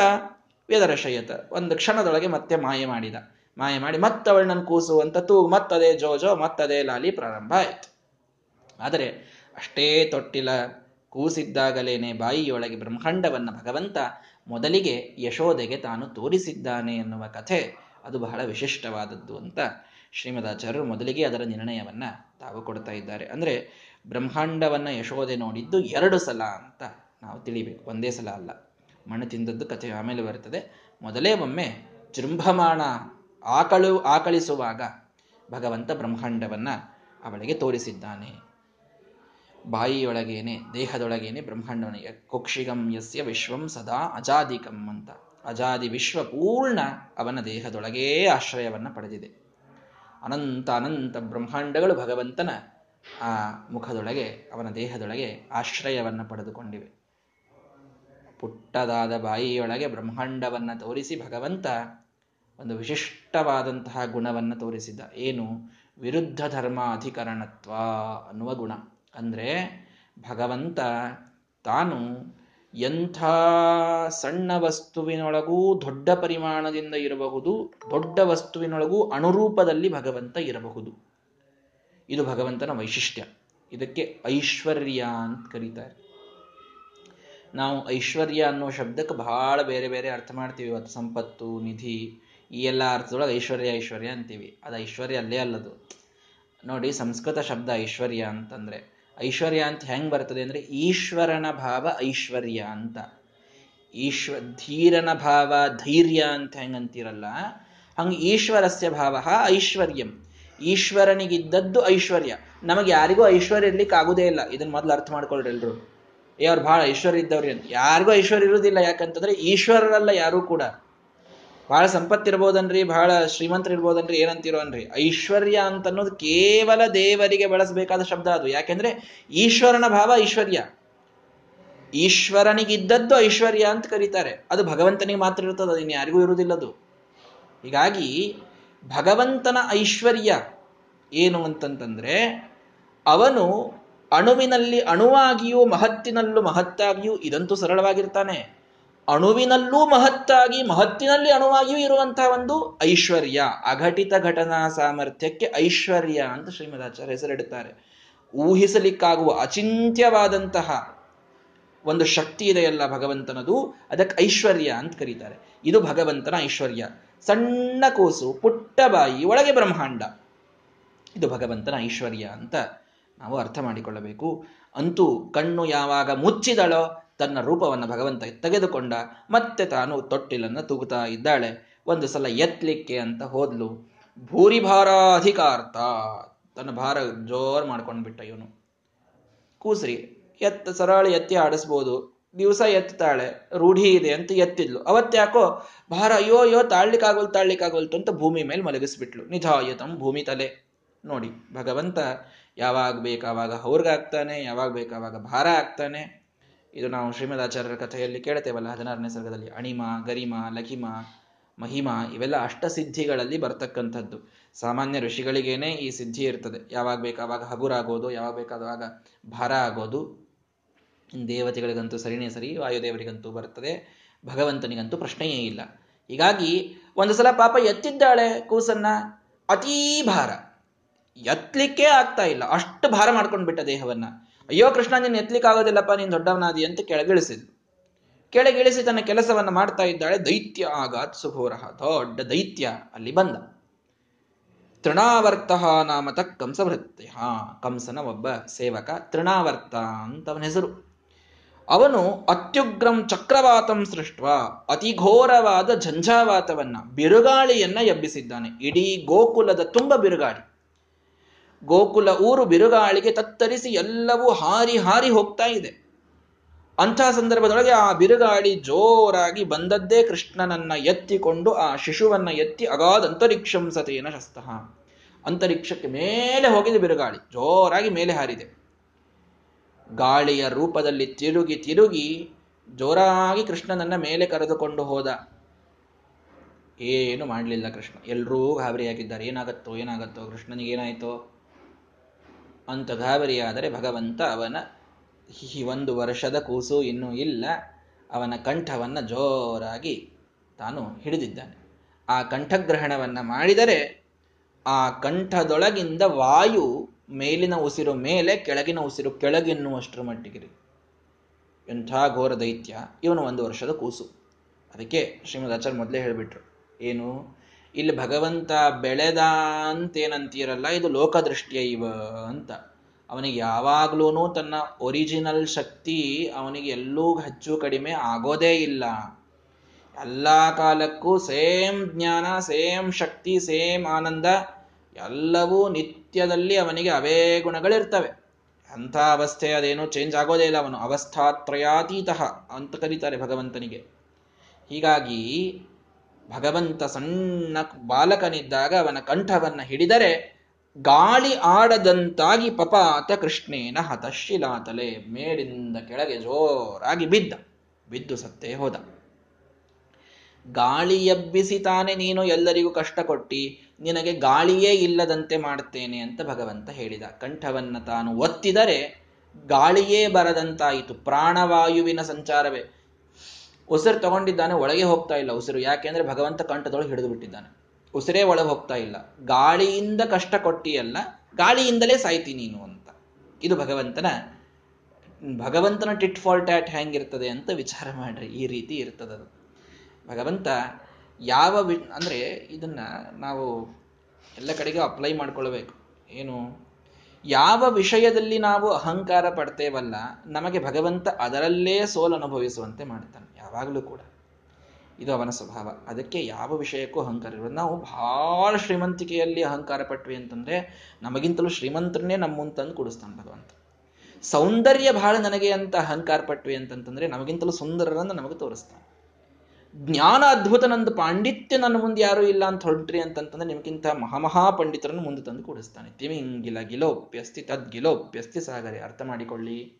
ವೇದರಶಯತ. ಒಂದು ಕ್ಷಣದೊಳಗೆ ಮತ್ತೆ ಮಾಯೆ ಮಾಡಿದ. ಮಾಯ ಮಾಡಿ ಮತ್ತವಳು ನನ್ನ ಕೂಸು ಅಂತ ತೂ ಮತ್ತದೇ ಜೋಜೋ, ಮತ್ತದೇ ಲಾಲಿ ಪ್ರಾರಂಭ ಆಯ್ತು. ಆದರೆ ಅಷ್ಟೇ ತೊಟ್ಟಿಲ ಕೂಸಿದ್ದಾಗಲೇನೆ ಬಾಯಿಯೊಳಗೆ ಬ್ರಹ್ಮಾಂಡವನ್ನ ಭಗವಂತ ಮೊದಲಿಗೆ ಯಶೋದೆಗೆ ತಾನು ತೋರಿಸಿದ್ದಾನೆ ಎನ್ನುವ ಕಥೆ. ಅದು ಬಹಳ ವಿಶಿಷ್ಟವಾದದ್ದು ಅಂತ ಶ್ರೀಮದಾಚಾರ್ಯರು ಮೊದಲಿಗೆ ಅದರ ನಿರ್ಣಯವನ್ನ ತಾವು ಕೊಡ್ತಾ ಇದ್ದಾರೆ. ಅಂದ್ರೆ ಬ್ರಹ್ಮಾಂಡವನ್ನ ಯಶೋದೆ ನೋಡಿದ್ದು ಎರಡು ಸಲ ಅಂತ ನಾವು ತಿಳಿಬೇಕು. ಒಂದೇ ಸಲ ಅಲ್ಲ. ಮಣ್ಣು ತಿಂದದ್ದು ಕಥೆ ಆಮೇಲೆ ಬರ್ತದೆ. ಮೊದಲೇ ಒಮ್ಮೆ ಜೃಂಭಮಾಣ ಆಕಳು ಆಕಳಿಸುವಾಗ ಭಗವಂತ ಬ್ರಹ್ಮಾಂಡವನ್ನ ಅವಳಿಗೆ ತೋರಿಸಿದ್ದಾನೆ. ಬಾಯಿಯೊಳಗೇನೆ, ದೇಹದೊಳಗೇನೆ ಬ್ರಹ್ಮಾಂಡವನಿಗೆ ಕುಕ್ಷಿಗಂ ಯಸ್ಯ ವಿಶ್ವಂ ಸದಾ ಅಜಾದಿಕಂ ಅಂತ. ಅಜಾದಿ ವಿಶ್ವ ಪೂರ್ಣ ಅವನ ದೇಹದೊಳಗೇ ಆಶ್ರಯವನ್ನ ಪಡೆದಿದೆ. ಅನಂತ ಅನಂತ ಬ್ರಹ್ಮಾಂಡಗಳು ಭಗವಂತನ ಆ ಮುಖದೊಳಗೆ, ಅವನ ದೇಹದೊಳಗೆ ಆಶ್ರಯವನ್ನು ಪಡೆದುಕೊಂಡಿವೆ. ಪುಟ್ಟದಾದ ಬಾಯಿಯೊಳಗೆ ಬ್ರಹ್ಮಾಂಡವನ್ನು ತೋರಿಸಿ ಭಗವಂತ ಒಂದು ವಿಶಿಷ್ಟವಾದಂತಹ ಗುಣವನ್ನು ತೋರಿಸಿದ ಏನು? ವಿರುದ್ಧ ಧರ್ಮ ಅಧಿಕರಣತ್ವ ಅನ್ನುವ ಗುಣ. ಅಂದರೆ ಭಗವಂತ ತಾನು ಎಂಥ ಸಣ್ಣ ವಸ್ತುವಿನೊಳಗೂ ದೊಡ್ಡ ಪರಿಮಾಣದಿಂದ ಇರಬಹುದು, ದೊಡ್ಡ ವಸ್ತುವಿನೊಳಗೂ ಅನುರೂಪದಲ್ಲಿ ಭಗವಂತ ಇರಬಹುದು. ಇದು ಭಗವಂತನ ವೈಶಿಷ್ಟ್ಯ. ಇದಕ್ಕೆ ಐಶ್ವರ್ಯ ಅಂತ ಕರೀತಾರೆ. ನಾವು ಐಶ್ವರ್ಯ ಅನ್ನೋ ಶಬ್ದಕ್ಕೆ ಬಹಳ ಬೇರೆ ಬೇರೆ ಅರ್ಥ ಮಾಡ್ತೀವಿ. ಇವತ್ತು ಸಂಪತ್ತು, ನಿಧಿ, ಈ ಎಲ್ಲ ಅರ್ಥದೊಳಗೆ ಐಶ್ವರ್ಯ ಐಶ್ವರ್ಯ ಅಂತೀವಿ. ಅದು ಐಶ್ವರ್ಯ ಅಲ್ಲೇ ಅಲ್ಲದು. ನೋಡಿ, ಸಂಸ್ಕೃತ ಶಬ್ದ ಐಶ್ವರ್ಯ ಅಂತಂದ್ರೆ ಐಶ್ವರ್ಯ ಅಂತ ಹೆಂಗೆ ಬರ್ತದೆ ಅಂದ್ರೆ ಈಶ್ವರನ ಭಾವ ಐಶ್ವರ್ಯ ಅಂತ. ಈಶ್ವ ಧೀರನ ಭಾವ ಧೈರ್ಯ ಅಂತ ಹೆಂಗಂತಿರಲ್ಲ ಹಂಗೆ ಈಶ್ವರಸ್ಯ ಭಾವ ಐಶ್ವರ್ಯಂ. ಈಶ್ವರನಿಗಿದ್ದದ್ದು ಐಶ್ವರ್ಯ. ನಮಗೆ ಯಾರಿಗೂ ಐಶ್ವರ್ಯ ಇರ್ಲಿಕ್ಕೆ ಆಗುದೇ ಇಲ್ಲ. ಇದನ್ನ ಮೊದಲು ಅರ್ಥ ಮಾಡ್ಕೊಳ್ರಿ ಎಲ್ರು. ಏ, ಅವ್ರು ಬಹಳ ಐಶ್ವರ್ಯ ಇದ್ದವ್ರಿ ಅಂತ. ಯಾರಿಗೂ ಐಶ್ವರ್ಯ ಇರುವುದಿಲ್ಲ ಯಾಕಂತಂದ್ರೆ ಈಶ್ವರರಲ್ಲ ಯಾರು ಕೂಡ. ಬಹಳ ಸಂಪತ್ತಿರ್ಬೋದನ್ರಿ ಬಹಳ ಶ್ರೀಮಂತರಿರ್ಬೋದನ್ರಿ ಏನಂತಿರೋ ಅನ್ರಿ ಐಶ್ವರ್ಯ ಅಂತ ಅನ್ನೋದು ಕೇವಲ ದೇವರಿಗೆ ಬಳಸಬೇಕಾದ ಶಬ್ದ ಅದು. ಯಾಕೆಂದ್ರೆ ಈಶ್ವರನ ಭಾವ ಐಶ್ವರ್ಯ. ಈಶ್ವರನಿಗಿದ್ದದ್ದು ಐಶ್ವರ್ಯ ಅಂತ ಕರೀತಾರೆ. ಅದು ಭಗವಂತನಿಗೆ ಮಾತ್ರ ಇರ್ತದೆ, ಅದು ಯಾರಿಗೂ ಇರುವುದಿಲ್ಲದು ಹೀಗಾಗಿ ಭಗವಂತನ ಐಶ್ವರ್ಯ ಏನು ಅಂತಂತಂದ್ರೆ, ಅವನು ಅಣುವಿನಲ್ಲಿ ಅಣುವಾಗಿಯೂ ಮಹತ್ತಿನಲ್ಲೂ ಮಹತ್ತಾಗಿಯೂ ಇದಂತೂ ಸರಳವಾಗಿರ್ತಾನೆ. ಅಣುವಿನಲ್ಲೂ ಮಹತ್ತಾಗಿ, ಮಹತ್ತಿನಲ್ಲಿ ಅಣುವಾಗಿಯೂ ಇರುವಂತಹ ಒಂದು ಐಶ್ವರ್ಯ, ಅಘಟಿತ ಘಟನಾ ಸಾಮರ್ಥ್ಯಕ್ಕೆ ಐಶ್ವರ್ಯ ಅಂತ ಶ್ರೀಮದಾಚಾರ್ಯ ಹೆಸರಿಡುತ್ತಾರೆ. ಊಹಿಸಲಿಕ್ಕಾಗುವ ಅಚಿಂತ್ಯವಾದಂತಹ ಒಂದು ಶಕ್ತಿ ಇದೆಯಲ್ಲ ಭಗವಂತನದು, ಅದಕ್ಕೆ ಐಶ್ವರ್ಯ ಅಂತ ಕರೀತಾರೆ. ಇದು ಭಗವಂತನ ಐಶ್ವರ್ಯ. ಸಣ್ಣ ಕೂಸು, ಪುಟ್ಟ ಬಾಯಿ, ಒಳಗೆ ಬ್ರಹ್ಮಾಂಡ. ಇದು ಭಗವಂತನ ಐಶ್ವರ್ಯ ಅಂತ ನಾವು ಅರ್ಥ ಮಾಡಿಕೊಳ್ಳಬೇಕು. ಅಂತೂ ಕಣ್ಣು ಯಾವಾಗ ಮುಚ್ಚಿದಳೋ ತನ್ನ ರೂಪವನ್ನು ಭಗವಂತ ತೆಗೆದುಕೊಂಡ ಮತ್ತೆ ತಾನು ತೊಟ್ಟಿಲನ್ನು ತೂಗುತ್ತಾ ಇದ್ದಾಳೆ. ಒಂದು ಸಲ ಎತ್ತಲಿಕ್ಕೆ ಅಂತ ಹೋದ್ಲು. ಭೂರಿ ಅಧಿಕಾರ್ಥ ತನ್ನ ಭಾರ ಜೋರ್ ಮಾಡ್ಕೊಂಡ್ಬಿಟ್ಟ ಇವನು. ಕೂಸ್ರಿ, ಎತ್ತ ಸರಳಿ ಎತ್ತಿ ಆಡಿಸ್ಬೋದು. ದಿವಸ ಎತ್ತಾಳೆ. ರೂಢಿ ಇದೆ ಅಂತ ಎತ್ತಿದ್ಲು. ಅವತ್ತ್ಯಾಕೋ? ಭಾರ ಅಯ್ಯೋ ಅಯ್ಯೋ, ತಾಳ್ಲಿಕ್ಕಾಗೋಲ್ ತಾಳ್ಲಿಕ್ಕಾಗೋಲ್ತು ಅಂತ ಭೂಮಿ ಮೇಲೆ ಮಲಗಿಸ್ಬಿಟ್ಲು. ನಿಜಾಯತಂ ಭೂಮಿ ತಲೆ. ನೋಡಿ, ಭಗವಂತ ಯಾವಾಗ ಬೇಕಾವಾಗ ಅವ್ರಿಗಾಗ್ತಾನೆ, ಯಾವಾಗ ಬೇಕಾವಾಗ ಭಾರ ಆಗ್ತಾನೆ. ಇದು ನಾವು ಶ್ರೀಮದಾಚಾರ್ಯರ ಕಥೆಯಲ್ಲಿ ಕೇಳ್ತೇವಲ್ಲ, ಹದಿನಾರನೇ ಸರ್ಗದಲ್ಲಿ. ಅಣಿಮ, ಗರಿಮ, ಲಘಿಮ, ಮಹಿಮ ಇವೆಲ್ಲ ಅಷ್ಟಸಿದ್ಧಿಗಳಲ್ಲಿ ಬರ್ತಕ್ಕಂಥದ್ದು. ಸಾಮಾನ್ಯ ಋಷಿಗಳಿಗೇನೆ ಈ ಸಿದ್ಧಿ ಇರ್ತದೆ. ಯಾವಾಗ ಬೇಕಾವಾಗ ಹಗುರಾಗೋದು, ಯಾವಾಗ ಬೇಕಾದಾಗ ಭಾರ ಆಗೋದು. ದೇವತೆಗಳಿಗಂತೂ ಸರಿನೇ ಸರಿ, ವಾಯುದೇವರಿಗಂತೂ ಬರ್ತದೆ ಭಗವಂತನಿಗಂತೂ ಪ್ರಶ್ನೆಯೇ ಇಲ್ಲ. ಹೀಗಾಗಿ ಒಂದು ಸಲ ಪಾಪ ಎತ್ತಿದ್ದಾಳೆ ಕೂಸನ್ನ, ಅತೀ ಭಾರ. ಎತ್ತಲಿಕ್ಕೆ ಆಗ್ತಾ ಇಲ್ಲ. ಅಷ್ಟು ಭಾರ ಮಾಡ್ಕೊಂಡ್ಬಿಟ್ಟ ದೇಹವನ್ನ. ಅಯ್ಯೋ ಕೃಷ್ಣ, ನೀನು ಎತ್ತಲಿಕ್ಕೆ ಆಗೋದಿಲ್ಲಪ್ಪ ನೀನು ದೊಡ್ಡವನಾದಿ ಅಂತ ಕೆಳಗಿಳಿಸಿದ್ಲು. ಕೆಳಗಿಳಿಸಿ ತನ್ನ ಕೆಲಸವನ್ನ ಮಾಡ್ತಾ ಇದ್ದಾಳೆ. ದೈತ್ಯ ಆಗಾತ್ ಸುಘೋರಹ ದೊಡ್ಡ ದೈತ್ಯ ಅಲ್ಲಿ ಬಂದ. ತೃಣಾವರ್ತ ನಾಮತ ಹಾ ಕಂಸನ ಒಬ್ಬ ಸೇವಕ ತೃಣಾವರ್ತ ಅಂತ ಅವನ ಹೆಸರು. ಅವನು ಅತ್ಯುಗ್ರಂ ಚಕ್ರವಾತಂ ಸೃಷ್ಟ ಅತಿಘೋರವಾದ ಝಂಝಾವಾತವನ್ನ, ಬಿರುಗಾಳಿಯನ್ನ ಎಬ್ಬಿಸಿದ್ದಾನೆ. ಇಡೀ ಗೋಕುಲದ ತುಂಬ ಬಿರುಗಾಳಿ. ಗೋಕುಲ ಊರು ಬಿರುಗಾಳಿಗೆ ತತ್ತರಿಸಿ ಎಲ್ಲವೂ ಹಾರಿ ಹಾರಿ ಹೋಗ್ತಾ ಇದೆ. ಅಂಥ ಸಂದರ್ಭದೊಳಗೆ ಆ ಬಿರುಗಾಳಿ ಜೋರಾಗಿ ಬಂದದ್ದೇ ಕೃಷ್ಣನನ್ನ ಎತ್ತಿಕೊಂಡು ಆ ಶಿಶುವನ್ನ ಎತ್ತಿ ಅಗಾದ ಅಂತರಿಕ್ಷಂ ಸತೇನ ಶಸ್ತ. ಅಂತರಿಕ್ಷಕ್ಕೆ ಮೇಲೆ ಹೋಗಿದೆ ಬಿರುಗಾಳಿ, ಜೋರಾಗಿ ಮೇಲೆ ಹಾರಿದೆ. ಗಾಳಿಯ ರೂಪದಲ್ಲಿ ತಿರುಗಿ ತಿರುಗಿ ಜೋರಾಗಿ ಕೃಷ್ಣನನ್ನ ಮೇಲೆ ಕರೆದುಕೊಂಡು ಹೋದ. ಏನು ಮಾಡಲಿಲ್ಲ ಕೃಷ್ಣ ಎಲ್ಲರೂ ಗಾಬರಿಯಾಗಿದ್ದಾರೆ, ಏನಾಗತ್ತೋ ಏನಾಗತ್ತೋ ಕೃಷ್ಣನಿಗೆ ಏನಾಯ್ತೋ ಅಂತ ಗಾಬರಿಯಾದರೆ ಭಗವಂತ ಅವನ ಈ ಒಂದು ವರ್ಷದ ಕೂಸು ಇನ್ನೂ ಇಲ್ಲ. ಅವನ ಕಂಠವನ್ನು ಜೋರಾಗಿ ತಾನು ಹಿಡಿದಿದ್ದಾನೆ. ಆ ಕಂಠಗ್ರಹಣವನ್ನು ಮಾಡಿದರೆ ಆ ಕಂಠದೊಳಗಿಂದ ವಾಯು ಮೇಲಿನ ಉಸಿರು ಮೇಲೆ ಕೆಳಗಿನ ಉಸಿರು ಕೆಳಗೆನ್ನುವಷ್ಟರ ಮಟ್ಟಿಗೆ ಎಂಥ ಘೋರ ದೈತ್ಯ. ಇವನು ಒಂದು ವರ್ಷದ ಕೂಸು. ಅದಕ್ಕೆ ಶ್ರೀಮದ್ ಆಚಾರ್ಯ ಮೊದಲೇ ಹೇಳಿಬಿಟ್ರು, ಏನು ಇಲ್ಲಿ ಭಗವಂತ ಬೆಳೆದ ಅಂತೇನಂತೀರಲ್ಲ, ಇದು ಲೋಕದೃಷ್ಟಿಯ ಇವ ಅಂತ. ಅವನಿಗೆ ಯಾವಾಗ್ಲೂ ತನ್ನ ಒರಿಜಿನಲ್ ಶಕ್ತಿ ಅವನಿಗೆ ಎಲ್ಲೂ ಹೆಚ್ಚು ಕಡಿಮೆ ಆಗೋದೇ ಇಲ್ಲ. ಎಲ್ಲ ಕಾಲಕ್ಕೂ ಸೇಮ್ ಜ್ಞಾನ, ಸೇಮ್ ಶಕ್ತಿ, ಸೇಮ್ ಆನಂದ, ಎಲ್ಲವೂ ನಿತ್ಯದಲ್ಲಿ ಅವನಿಗೆ ಅವೇ ಗುಣಗಳಿರ್ತವೆ. ಅಂಥ ಅವಸ್ಥೆ ಅದೇನು ಚೇಂಜ್ ಆಗೋದೇ ಇಲ್ಲ ಅವನು. ಅವಸ್ಥಾತ್ರಯಾತೀತ ಅಂತ ಕರೀತಾರೆ ಭಗವಂತನಿಗೆ. ಹೀಗಾಗಿ ಭಗವಂತ ಸಣ್ಣ ಬಾಲಕನಿದ್ದಾಗ ಅವನ ಕಂಠವನ್ನ ಹಿಡಿದರೆ ಗಾಳಿ ಆಡದಂತಾಗಿ ಪಪಾತ ಕೃಷ್ಣೇನ ಹತಶಿಲಾತಲೆ ಮೇಡಿಂದ ಕೆಳಗೆ ಜೋರಾಗಿ ಬಿದ್ದ. ಬಿದ್ದು ಸತ್ತೇ ಹೋದ. ಗಾಳಿ ಎಬ್ಬಿಸಿ ತಾನೆ ನೀನು ಎಲ್ಲರಿಗೂ ಕಷ್ಟ ಕೊಟ್ಟಿ, ನಿನಗೆ ಗಾಳಿಯೇ ಇಲ್ಲದಂತೆ ಮಾಡುತ್ತೇನೆ ಅಂತ ಭಗವಂತ ಹೇಳಿದ. ಕಂಠವನ್ನ ತಾನು ಒತ್ತಿದರೆ ಗಾಳಿಯೇ ಬರದಂತಾಯಿತು. ಪ್ರಾಣವಾಯುವಿನ ಸಂಚಾರವೇ. ಉಸಿರು ತಗೊಂಡಿದ್ದಾನೆ, ಒಳಗೆ ಹೋಗ್ತಾ ಇಲ್ಲ ಉಸಿರು. ಯಾಕೆಂದ್ರೆ ಭಗವಂತ ಕಂಠದೊಳಗೆ ಹಿಡಿದು ಬಿಟ್ಟಿದ್ದಾನೆ. ಉಸಿರೇ ಒಳಗೆ ಹೋಗ್ತಾ ಇಲ್ಲ. ಗಾಳಿಯಿಂದ ಕಷ್ಟ ಕೊಟ್ಟಿಯಲ್ಲ, ಗಾಳಿಯಿಂದಲೇ ಸಾಯ್ತಿ ನೀನು ಅಂತ. ಇದು ಭಗವಂತನ ಭಗವಂತನ ಟಿಟ್ ಫಾಲ್ಟ್ ಆಟ್ ಹೆಂಗಿರ್ತದೆ ಅಂತ ವಿಚಾರ ಮಾಡ್ರಿ ಈ ರೀತಿ ಇರ್ತದದು ಭಗವಂತ ಯಾವ ವಿ ಅಂದರೆ ಇದನ್ನ ನಾವು ಎಲ್ಲ ಕಡೆಗೂ ಅಪ್ಲೈ ಮಾಡ್ಕೊಳ್ಬೇಕು. ಏನು ಯಾವ ವಿಷಯದಲ್ಲಿ ನಾವು ಅಹಂಕಾರ ಪಡ್ತೇವಲ್ಲ, ನಮಗೆ ಭಗವಂತ ಅದರಲ್ಲೇ ಸೋಲು ಅನುಭವಿಸುವಂತೆ ಮಾಡ್ತಾನೆ, ಯಾವಾಗಲೂ ಕೂಡ. ಇದು ಅವನ ಸ್ವಭಾವ. ಅದಕ್ಕೆ ಯಾವ ವಿಷಯಕ್ಕೂ ಅಹಂಕಾರ ಇರೋದು ನಾವು ಬಹಳ ಶ್ರೀಮಂತಿಕೆಯಲ್ಲಿ ಅಹಂಕಾರ ಪಟ್ವಿ ಅಂತಂದ್ರೆ, ನಮಗಿಂತಲೂ ಶ್ರೀಮಂತರನ್ನೇ ನಮ್ಮ ಮುಂತಂದು ತಂದು ಕೊಡಿಸ್ತಾನೆ ಭಗವಂತ. ಸೌಂದರ್ಯ ಬಹಳ ನನಗೆ ಅಂತ ಅಹಂಕಾರ ಪಟ್ವಿ ಅಂತಂತಂದ್ರೆ, ನಮಗಿಂತಲೂ ಸುಂದರರನ್ನು ನಮಗೆ ತೋರಿಸ್ತಾನೆ. ಜ್ಞಾನ ಅದ್ಭುತ ನಂದು ಪಾಂಡಿತ್ಯ ನನ್ನ ಮುಂದೆ ಯಾರೂ ಇಲ್ಲ ಅಂತ ಹೊರಟ್ರಿ ಅಂತಂತಂದ್ರೆ ನಿಮ್ಗಿಂತ ಮಹಾಮಹಾ ಪಂಡಿತರನ್ನು ಮುಂದೆ ತಂದು ಕೂಡಿಸ್ತಾನೆ. ತಿಮಿಂಗಿಲ ಗಿಲೋಪ್ಯಸ್ತಿ ತದ್ ಗಿಲೋಪ್ಯಸ್ತಿ ಸಾಗರಿ, ಅರ್ಥ ಮಾಡಿಕೊಳ್ಳಿ.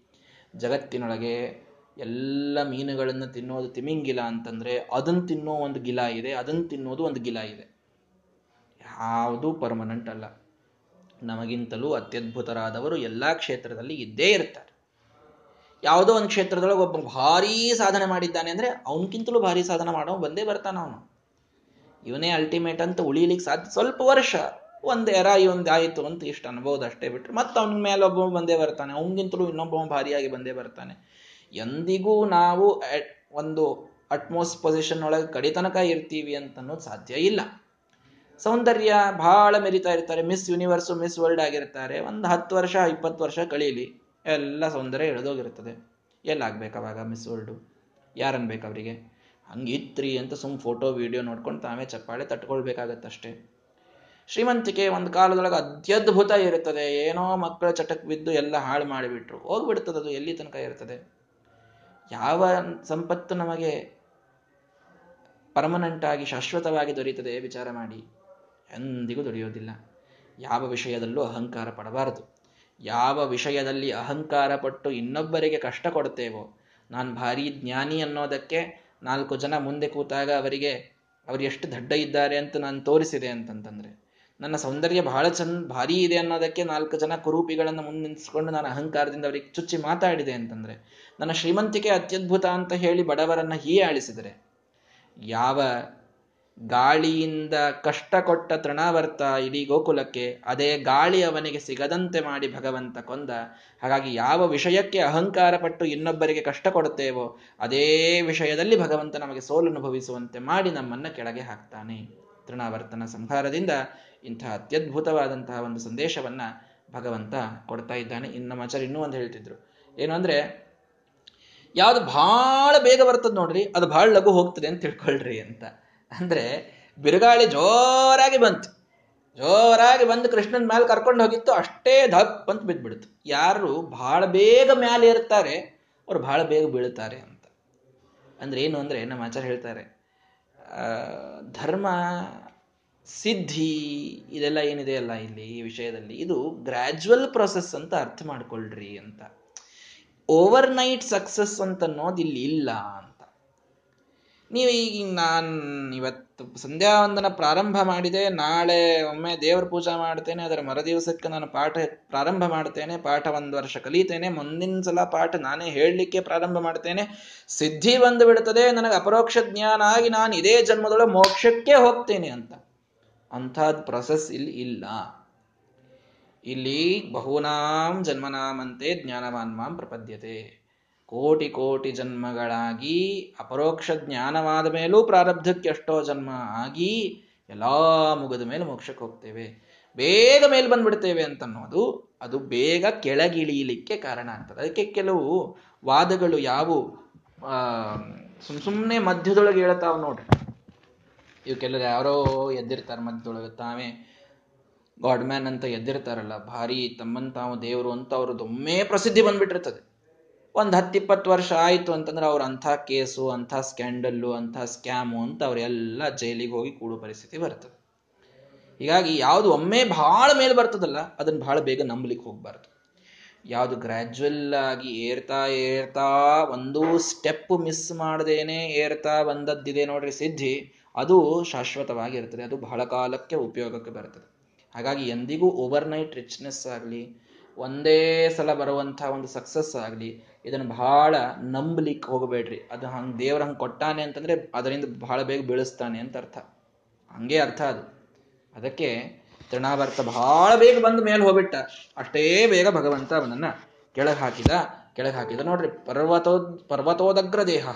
ಜಗತ್ತಿನೊಳಗೆ ಎಲ್ಲ ಮೀನುಗಳನ್ನು ತಿನ್ನೋದು ತಿಮಿಂಗಿಲ ಅಂತಂದ್ರೆ ಅದನ್ನು ತಿನ್ನೋ ಒಂದು ಗಿಲ ಇದೆ ಅದನ್ನು ತಿನ್ನೋದು ಒಂದು ಗಿಲ ಇದೆ. ಯಾವುದೂ ಪರ್ಮನೆಂಟ್ ಅಲ್ಲ. ನಮಗಿಂತಲೂ ಅತ್ಯದ್ಭುತರಾದವರು ಎಲ್ಲ ಕ್ಷೇತ್ರದಲ್ಲಿ ಇದ್ದೇ ಇರ್ತಾರೆ. ಯಾವುದೋ ಒಂದು ಕ್ಷೇತ್ರದೊಳಗೆ ಒಬ್ಬ ಭಾರೀ ಸಾಧನೆ ಮಾಡಿದ್ದಾನೆ ಅಂದರೆ ಅವನಕ್ಕಿಂತಲೂ ಭಾರಿ ಸಾಧನೆ ಮಾಡೋ ಬಂದೇ ಬರ್ತಾನೆ ಅವನು. ಇವನೇ ಅಲ್ಟಿಮೇಟ್ ಅಂತ ಉಳಿಲಿಕ್ಕೆ ಸಾಧ್ಯ. ಸ್ವಲ್ಪ ವರ್ಷ ಒಂದು ಎರ ಇವೊಂದು ಆಯಿತು ಅಂತ ಇಷ್ಟು ಅನ್ಬೋದು ಅಷ್ಟೇ ಬಿಟ್ಟರೆ ಮತ್ತೆ ಅವನ ಮೇಲೆ ಒಬ್ಬ ಬಂದೇ ಬರ್ತಾನೆ. ಅವನಿಗಿಂತಲೂ ಇನ್ನೊಬ್ಬ ಭಾರಿಯಾಗಿ ಬಂದೇ ಬರ್ತಾನೆ. ಎಂದಿಗೂ ನಾವು ಒಂದು ಅಟ್ಮೋಸ್ ಪೊಸಿಷನ್ ಒಳಗೆ ಕಡಿತನಕ ಇರ್ತೀವಿ ಅಂತ ಅನ್ನೋದು ಸಾಧ್ಯ ಇಲ್ಲ. ಸೌಂದರ್ಯ ಬಹಳ ಮೆರಿತಾ ಇರ್ತಾರೆ. ಮಿಸ್ ಯೂನಿವರ್ಸು ಮಿಸ್ ವರ್ಲ್ಡ್ ಆಗಿರ್ತಾರೆ. ಒಂದು ಹತ್ತು ವರ್ಷ, ಇಪ್ಪತ್ತು ವರ್ಷ ಕಳೀಲಿ. ಎಲ್ಲ ಸೌಂದರ್ಯ ಎಳೆದೋಗಿರ್ತದೆ ಎಲ್ಲಾಗ್ಬೇಕು ಅವಾಗ ಮಿಸ್ ವರ್ಲ್ಡು ಯಾರನ್ಬೇಕು ಅವರಿಗೆ ಹಂಗಿತ್ರಿ ಅಂತ ಸುಮ್ ಫೋಟೋ ವಿಡಿಯೋ ನೋಡ್ಕೊಂಡು ತಾವೇ ಚಪ್ಪಾಳೆ ತಟ್ಕೊಳ್ಬೇಕಾಗತ್ತಷ್ಟೇ. ಶ್ರೀಮಂತಿಕೆ ಒಂದು ಕಾಲದೊಳಗೆ ಅತ್ಯದ್ಭುತ ಇರುತ್ತದೆ. ಏನೋ ಮಕ್ಕಳ ಚಟಕ್ ಬಿದ್ದು ಎಲ್ಲ ಹಾಳು ಮಾಡಿಬಿಟ್ರು. ಹೋಗ್ಬಿಡ್ತದೆ ಅದು ಎಲ್ಲಿ ತನಕ ಇರ್ತದೆ? ಯಾವ ಸಂಪತ್ತು ನಮಗೆ ಪರ್ಮನೆಂಟ್ ಆಗಿ ಶಾಶ್ವತವಾಗಿ ದೊರೆಯುತ್ತದೆ ವಿಚಾರ ಮಾಡಿ. ಎಂದಿಗೂ ದೊರೆಯೋದಿಲ್ಲ. ಯಾವ ವಿಷಯದಲ್ಲೂ ಅಹಂಕಾರ ಪಡಬಾರದು. ಯಾವ ವಿಷಯದಲ್ಲಿ ಅಹಂಕಾರ ಪಟ್ಟು ಇನ್ನೊಬ್ಬರಿಗೆ ಕಷ್ಟ ಕೊಡ್ತೇವೋ? ನಾನು ಭಾರಿ ಜ್ಞಾನಿ ಅನ್ನೋದಕ್ಕೆ ನಾಲ್ಕು ಜನ ಮುಂದೆ ಕೂತಾಗ ಅವರಿಗೆ, ಅವರು ಎಷ್ಟು ದಡ್ಡ ಇದ್ದಾರೆ ಅಂತ ನಾನು ತೋರಿಸಿದೆ ಅಂತಂತಂದ್ರೆ. ನನ್ನ ಸೌಂದರ್ಯ ಬಹಳ ಚಂದ, ಭಾರಿ ಇದೆ ಅನ್ನೋದಕ್ಕೆ ನಾಲ್ಕು ಜನ ಕುರೂಪಿಗಳನ್ನು ಮುಂದೆ ನಿಂತ್ಕೊಂಡು ನಾನು ಅಹಂಕಾರದಿಂದ ಅವರಿಗೆ ಚುಚ್ಚಿ ಮಾತಾಡಿದೆ ಅಂತಂದ್ರೆ, ನನ್ನ ಶ್ರೀಮಂತಿಕೆ ಅತ್ಯದ್ಭುತ ಅಂತ ಹೇಳಿ ಬಡವರನ್ನ ಹೀಯಾಳಿಸಿದರೆ, ಯಾವ ಗಾಳಿಯಿಂದ ಕಷ್ಟ ಕೊಟ್ಟ ತೃಣಾವರ್ತ ಇಡೀ ಗೋಕುಲಕ್ಕೆ ಅದೇ ಗಾಳಿ ಅವನಿಗೆ ಸಿಗದಂತೆ ಮಾಡಿ ಭಗವಂತ ಕೊಂದ. ಹಾಗಾಗಿ ಯಾವ ವಿಷಯಕ್ಕೆ ಅಹಂಕಾರ ಪಟ್ಟು ಇನ್ನೊಬ್ಬರಿಗೆ ಕಷ್ಟ ಕೊಡುತ್ತೇವೋ, ಅದೇ ವಿಷಯದಲ್ಲಿ ಭಗವಂತ ನಮಗೆ ಸೋಲನುಭವಿಸುವಂತೆ ಮಾಡಿ ನಮ್ಮನ್ನ ಕೆಳಗೆ ಹಾಕ್ತಾನೆ. ತೃಣಾವರ್ತನ ಸಂಹಾರದಿಂದ ಇಂತಹ ಅತ್ಯದ್ಭುತವಾದಂತಹ ಒಂದು ಸಂದೇಶವನ್ನ ಭಗವಂತ ಕೊಡ್ತಾ ಇದ್ದಾನೆ. ಇನ್ನು ಮಚರ್ ಇನ್ನೂ ಒಂದು ಹೇಳ್ತಿದ್ರು. ಏನು ಅಂದ್ರೆ, ಯಾವ್ದು ಬಹಳ ಬೇಗ ಬರ್ತದೆ ನೋಡ್ರಿ, ಅದು ಬಹಳ ಲಘು ಹೋಗ್ತದೆ ಅಂತ ತಿಳ್ಕೊಳ್ರಿ ಅಂತ. ಅಂದ್ರೆ ಬಿರುಗಾಳಿ ಜೋರಾಗಿ ಬಂತು. ಜೋರಾಗಿ ಬಂದು ಕೃಷ್ಣನ ಮೇಲೆ ಕರ್ಕೊಂಡು ಹೋಗಿತ್ತು, ಅಷ್ಟೇ ಧಪ್ ಅಂತ ಬಿದ್ದ್ಬಿಡ್ತು ಯಾರು ಬಹಳ ಬೇಗ ಮ್ಯಾಲೆ ಇರ್ತಾರೆ ಅವ್ರು ಬಹಳ ಬೇಗ ಬೀಳ್ತಾರೆ ಅಂತ. ಅಂದ್ರೆ ಏನು ಅಂದ್ರೆ ನಮ್ಮ ಆಚಾರ ಹೇಳ್ತಾರೆ ಧರ್ಮ, ಸಿದ್ಧಿ ಇದೆಲ್ಲ ಏನಿದೆ ಅಲ್ಲ ಇಲ್ಲಿ ಈ ವಿಷಯದಲ್ಲಿ? ಇದು ಗ್ರಾಜುವಲ್ ಪ್ರೊಸೆಸ್ ಅಂತ ಅರ್ಥ ಮಾಡ್ಕೊಳ್ರಿ ಅಂತ. ಓವರ್ ನೈಟ್ ಸಕ್ಸಸ್ ಅಂತ ಅನ್ನೋದು ಇಲ್ಲಿ ಇಲ್ಲ ನೀವು ಈಗ ನಾನು ಇವತ್ತು ಸಂಧ್ಯಾ ವಂದನ ಪ್ರಾರಂಭ ಮಾಡಿದೆ, ನಾಳೆ ಒಮ್ಮೆ ದೇವರ ಪೂಜಾ ಮಾಡ್ತೇನೆ ಅದರ ಮರದಿವಸಕ್ಕೆ ನಾನು ಪಾಠ ಪ್ರಾರಂಭ ಮಾಡ್ತೇನೆ ಪಾಠ ಒಂದು ವರ್ಷ ಕಲಿತೇನೆ, ಮುಂದಿನ ಸಲ ಪಾಠ ನಾನೇ ಹೇಳಲಿಕ್ಕೆ ಪ್ರಾರಂಭ ಮಾಡ್ತೇನೆ ಸಿದ್ಧಿ ಬಂದು ಬಿಡುತ್ತದೆ, ನನಗೆ ಅಪರೋಕ್ಷ ಜ್ಞಾನ ಆಗಿ ನಾನು ಇದೇ ಜನ್ಮದೊಳಗೆ ಮೋಕ್ಷಕ್ಕೆ ಹೋಗ್ತೇನೆ ಅಂತ. ಅಂಥದ್ದು ಪ್ರೊಸೆಸ್ ಇಲ್ಲಿ ಇಲ್ಲ. ಇಲ್ಲಿ ಬಹುನಾಂ ಜನ್ಮನಾಮಂತೆ ಜ್ಞಾನವಾನ್ ಮಾಂ ಪ್ರಪದ್ಯತೆ. ಕೋಟಿ ಕೋಟಿ ಜನ್ಮಗಳಾಗಿ ಅಪರೋಕ್ಷ ಜ್ಞಾನವಾದ ಮೇಲೂ ಪ್ರಾರಬ್ಧಕ್ಕೆ ಎಷ್ಟೋ ಜನ್ಮ ಆಗಿ ಎಲ್ಲ ಮುಗಿದ ಮೇಲೆ ಮೋಕ್ಷಕ್ಕೆ ಹೋಗ್ತೇವೆ. ಬೇಗ ಮೇಲೆ ಬಂದ್ಬಿಡ್ತೇವೆ ಅಂತ ಅನ್ನೋದು ಅದು ಬೇಗ ಕೆಳಗಿಳಿಯಲಿಕ್ಕೆ ಕಾರಣ ಆಗ್ತದೆ. ಅದಕ್ಕೆ ಕೆಲವು ವಾದಗಳು ಯಾವು ಸುಮ್ ಸುಮ್ಮನೆ ಮಧ್ಯದೊಳಗೆ ಹೇಳ್ತಾವ ನೋಡ್ರಿ. ಇವು ಕೆಲವರು ಯಾರೋ ಎದ್ದಿರ್ತಾರೆ ಮಧ್ಯದೊಳಗೆ, ತಾವೇ ಗಾಡ್ ಮ್ಯಾನ್ ಅಂತ ಎದ್ದಿರ್ತಾರಲ್ಲ, ಭಾರಿ ತಮ್ಮನ್ ತಾವು ದೇವರು ಅಂತ ಪ್ರಸಿದ್ಧಿ ಬಂದ್ಬಿಟ್ಟಿರ್ತದೆ. ಒಂದು ಹತ್ತಿಪ್ಪತ್ತು ವರ್ಷ ಆಯಿತು ಅಂತಂದ್ರೆ ಅವ್ರ ಅಂಥ ಕೇಸು, ಅಂಥ ಸ್ಕ್ಯಾಂಡಲ್ಲು, ಅಂಥ ಸ್ಕ್ಯಾಮು ಅಂತ ಅವರೆಲ್ಲ ಜೈಲಿಗೆ ಹೋಗಿ ಕೂಡು ಪರಿಸ್ಥಿತಿ ಬರ್ತದೆ. ಹೀಗಾಗಿ ಯಾವುದು ಒಮ್ಮೆ ಭಾಳ ಮೇಲೆ ಬರ್ತದಲ್ಲ ಅದನ್ನು ಭಾಳ ಬೇಗ ನಂಬಲಿಕ್ಕೆ ಹೋಗ್ಬಾರ್ದು. ಯಾವುದು ಗ್ರ್ಯಾಜುವಲ್ ಆಗಿ ಏರ್ತಾ ಏರ್ತಾ ಒಂದು ಸ್ಟೆಪ್ ಮಿಸ್ ಮಾಡದೇನೆ ಏರ್ತಾ ಬಂದದ್ದಿದೆ ನೋಡ್ರಿ ಸಿದ್ಧಿ, ಅದು ಶಾಶ್ವತವಾಗಿರ್ತದೆ, ಅದು ಬಹಳ ಕಾಲಕ್ಕೆ ಉಪಯೋಗಕ್ಕೆ ಬರ್ತದೆ. ಹಾಗಾಗಿ ಎಂದಿಗೂ ಓವರ್ ನೈಟ್ ರಿಚ್ನೆಸ್ ಆಗಲಿ ಒಂದೇ ಸಲ ಬರುವಂತಹ ಒಂದು ಸಕ್ಸಸ್ ಆಗಲಿ, ಇದನ್ನು ಬಹಳ ನಂಬಲಿಕ್ಕೆ ಹೋಗಬೇಡ್ರಿ. ಅದು ಹಂಗೆ ದೇವ್ರ ಹಂಗೆ ಕೊಟ್ಟಾನೆ ಅಂತಂದ್ರೆ ಅದರಿಂದ ಬಹಳ ಬೇಗ ಬೀಳಿಸ್ತಾನೆ ಅಂತ ಅರ್ಥ. ಹಂಗೆ ಅರ್ಥ ಅದು. ಅದಕ್ಕೆ ತೃಣಾವರ್ತ ಬಹಳ ಬೇಗ ಬಂದ ಮೇಲೆ ಹೋಗ್ಬಿಟ್ಟ. ಅಷ್ಟೇ ಬೇಗ ಭಗವಂತ ಅವನನ್ನ ಕೆಳಗೆ ಹಾಕಿದ ಕೆಳಗೆ ಹಾಕಿದ ನೋಡ್ರಿ, ಪರ್ವತೋ, ಪರ್ವತೋದಗ್ರ ದೇಹ,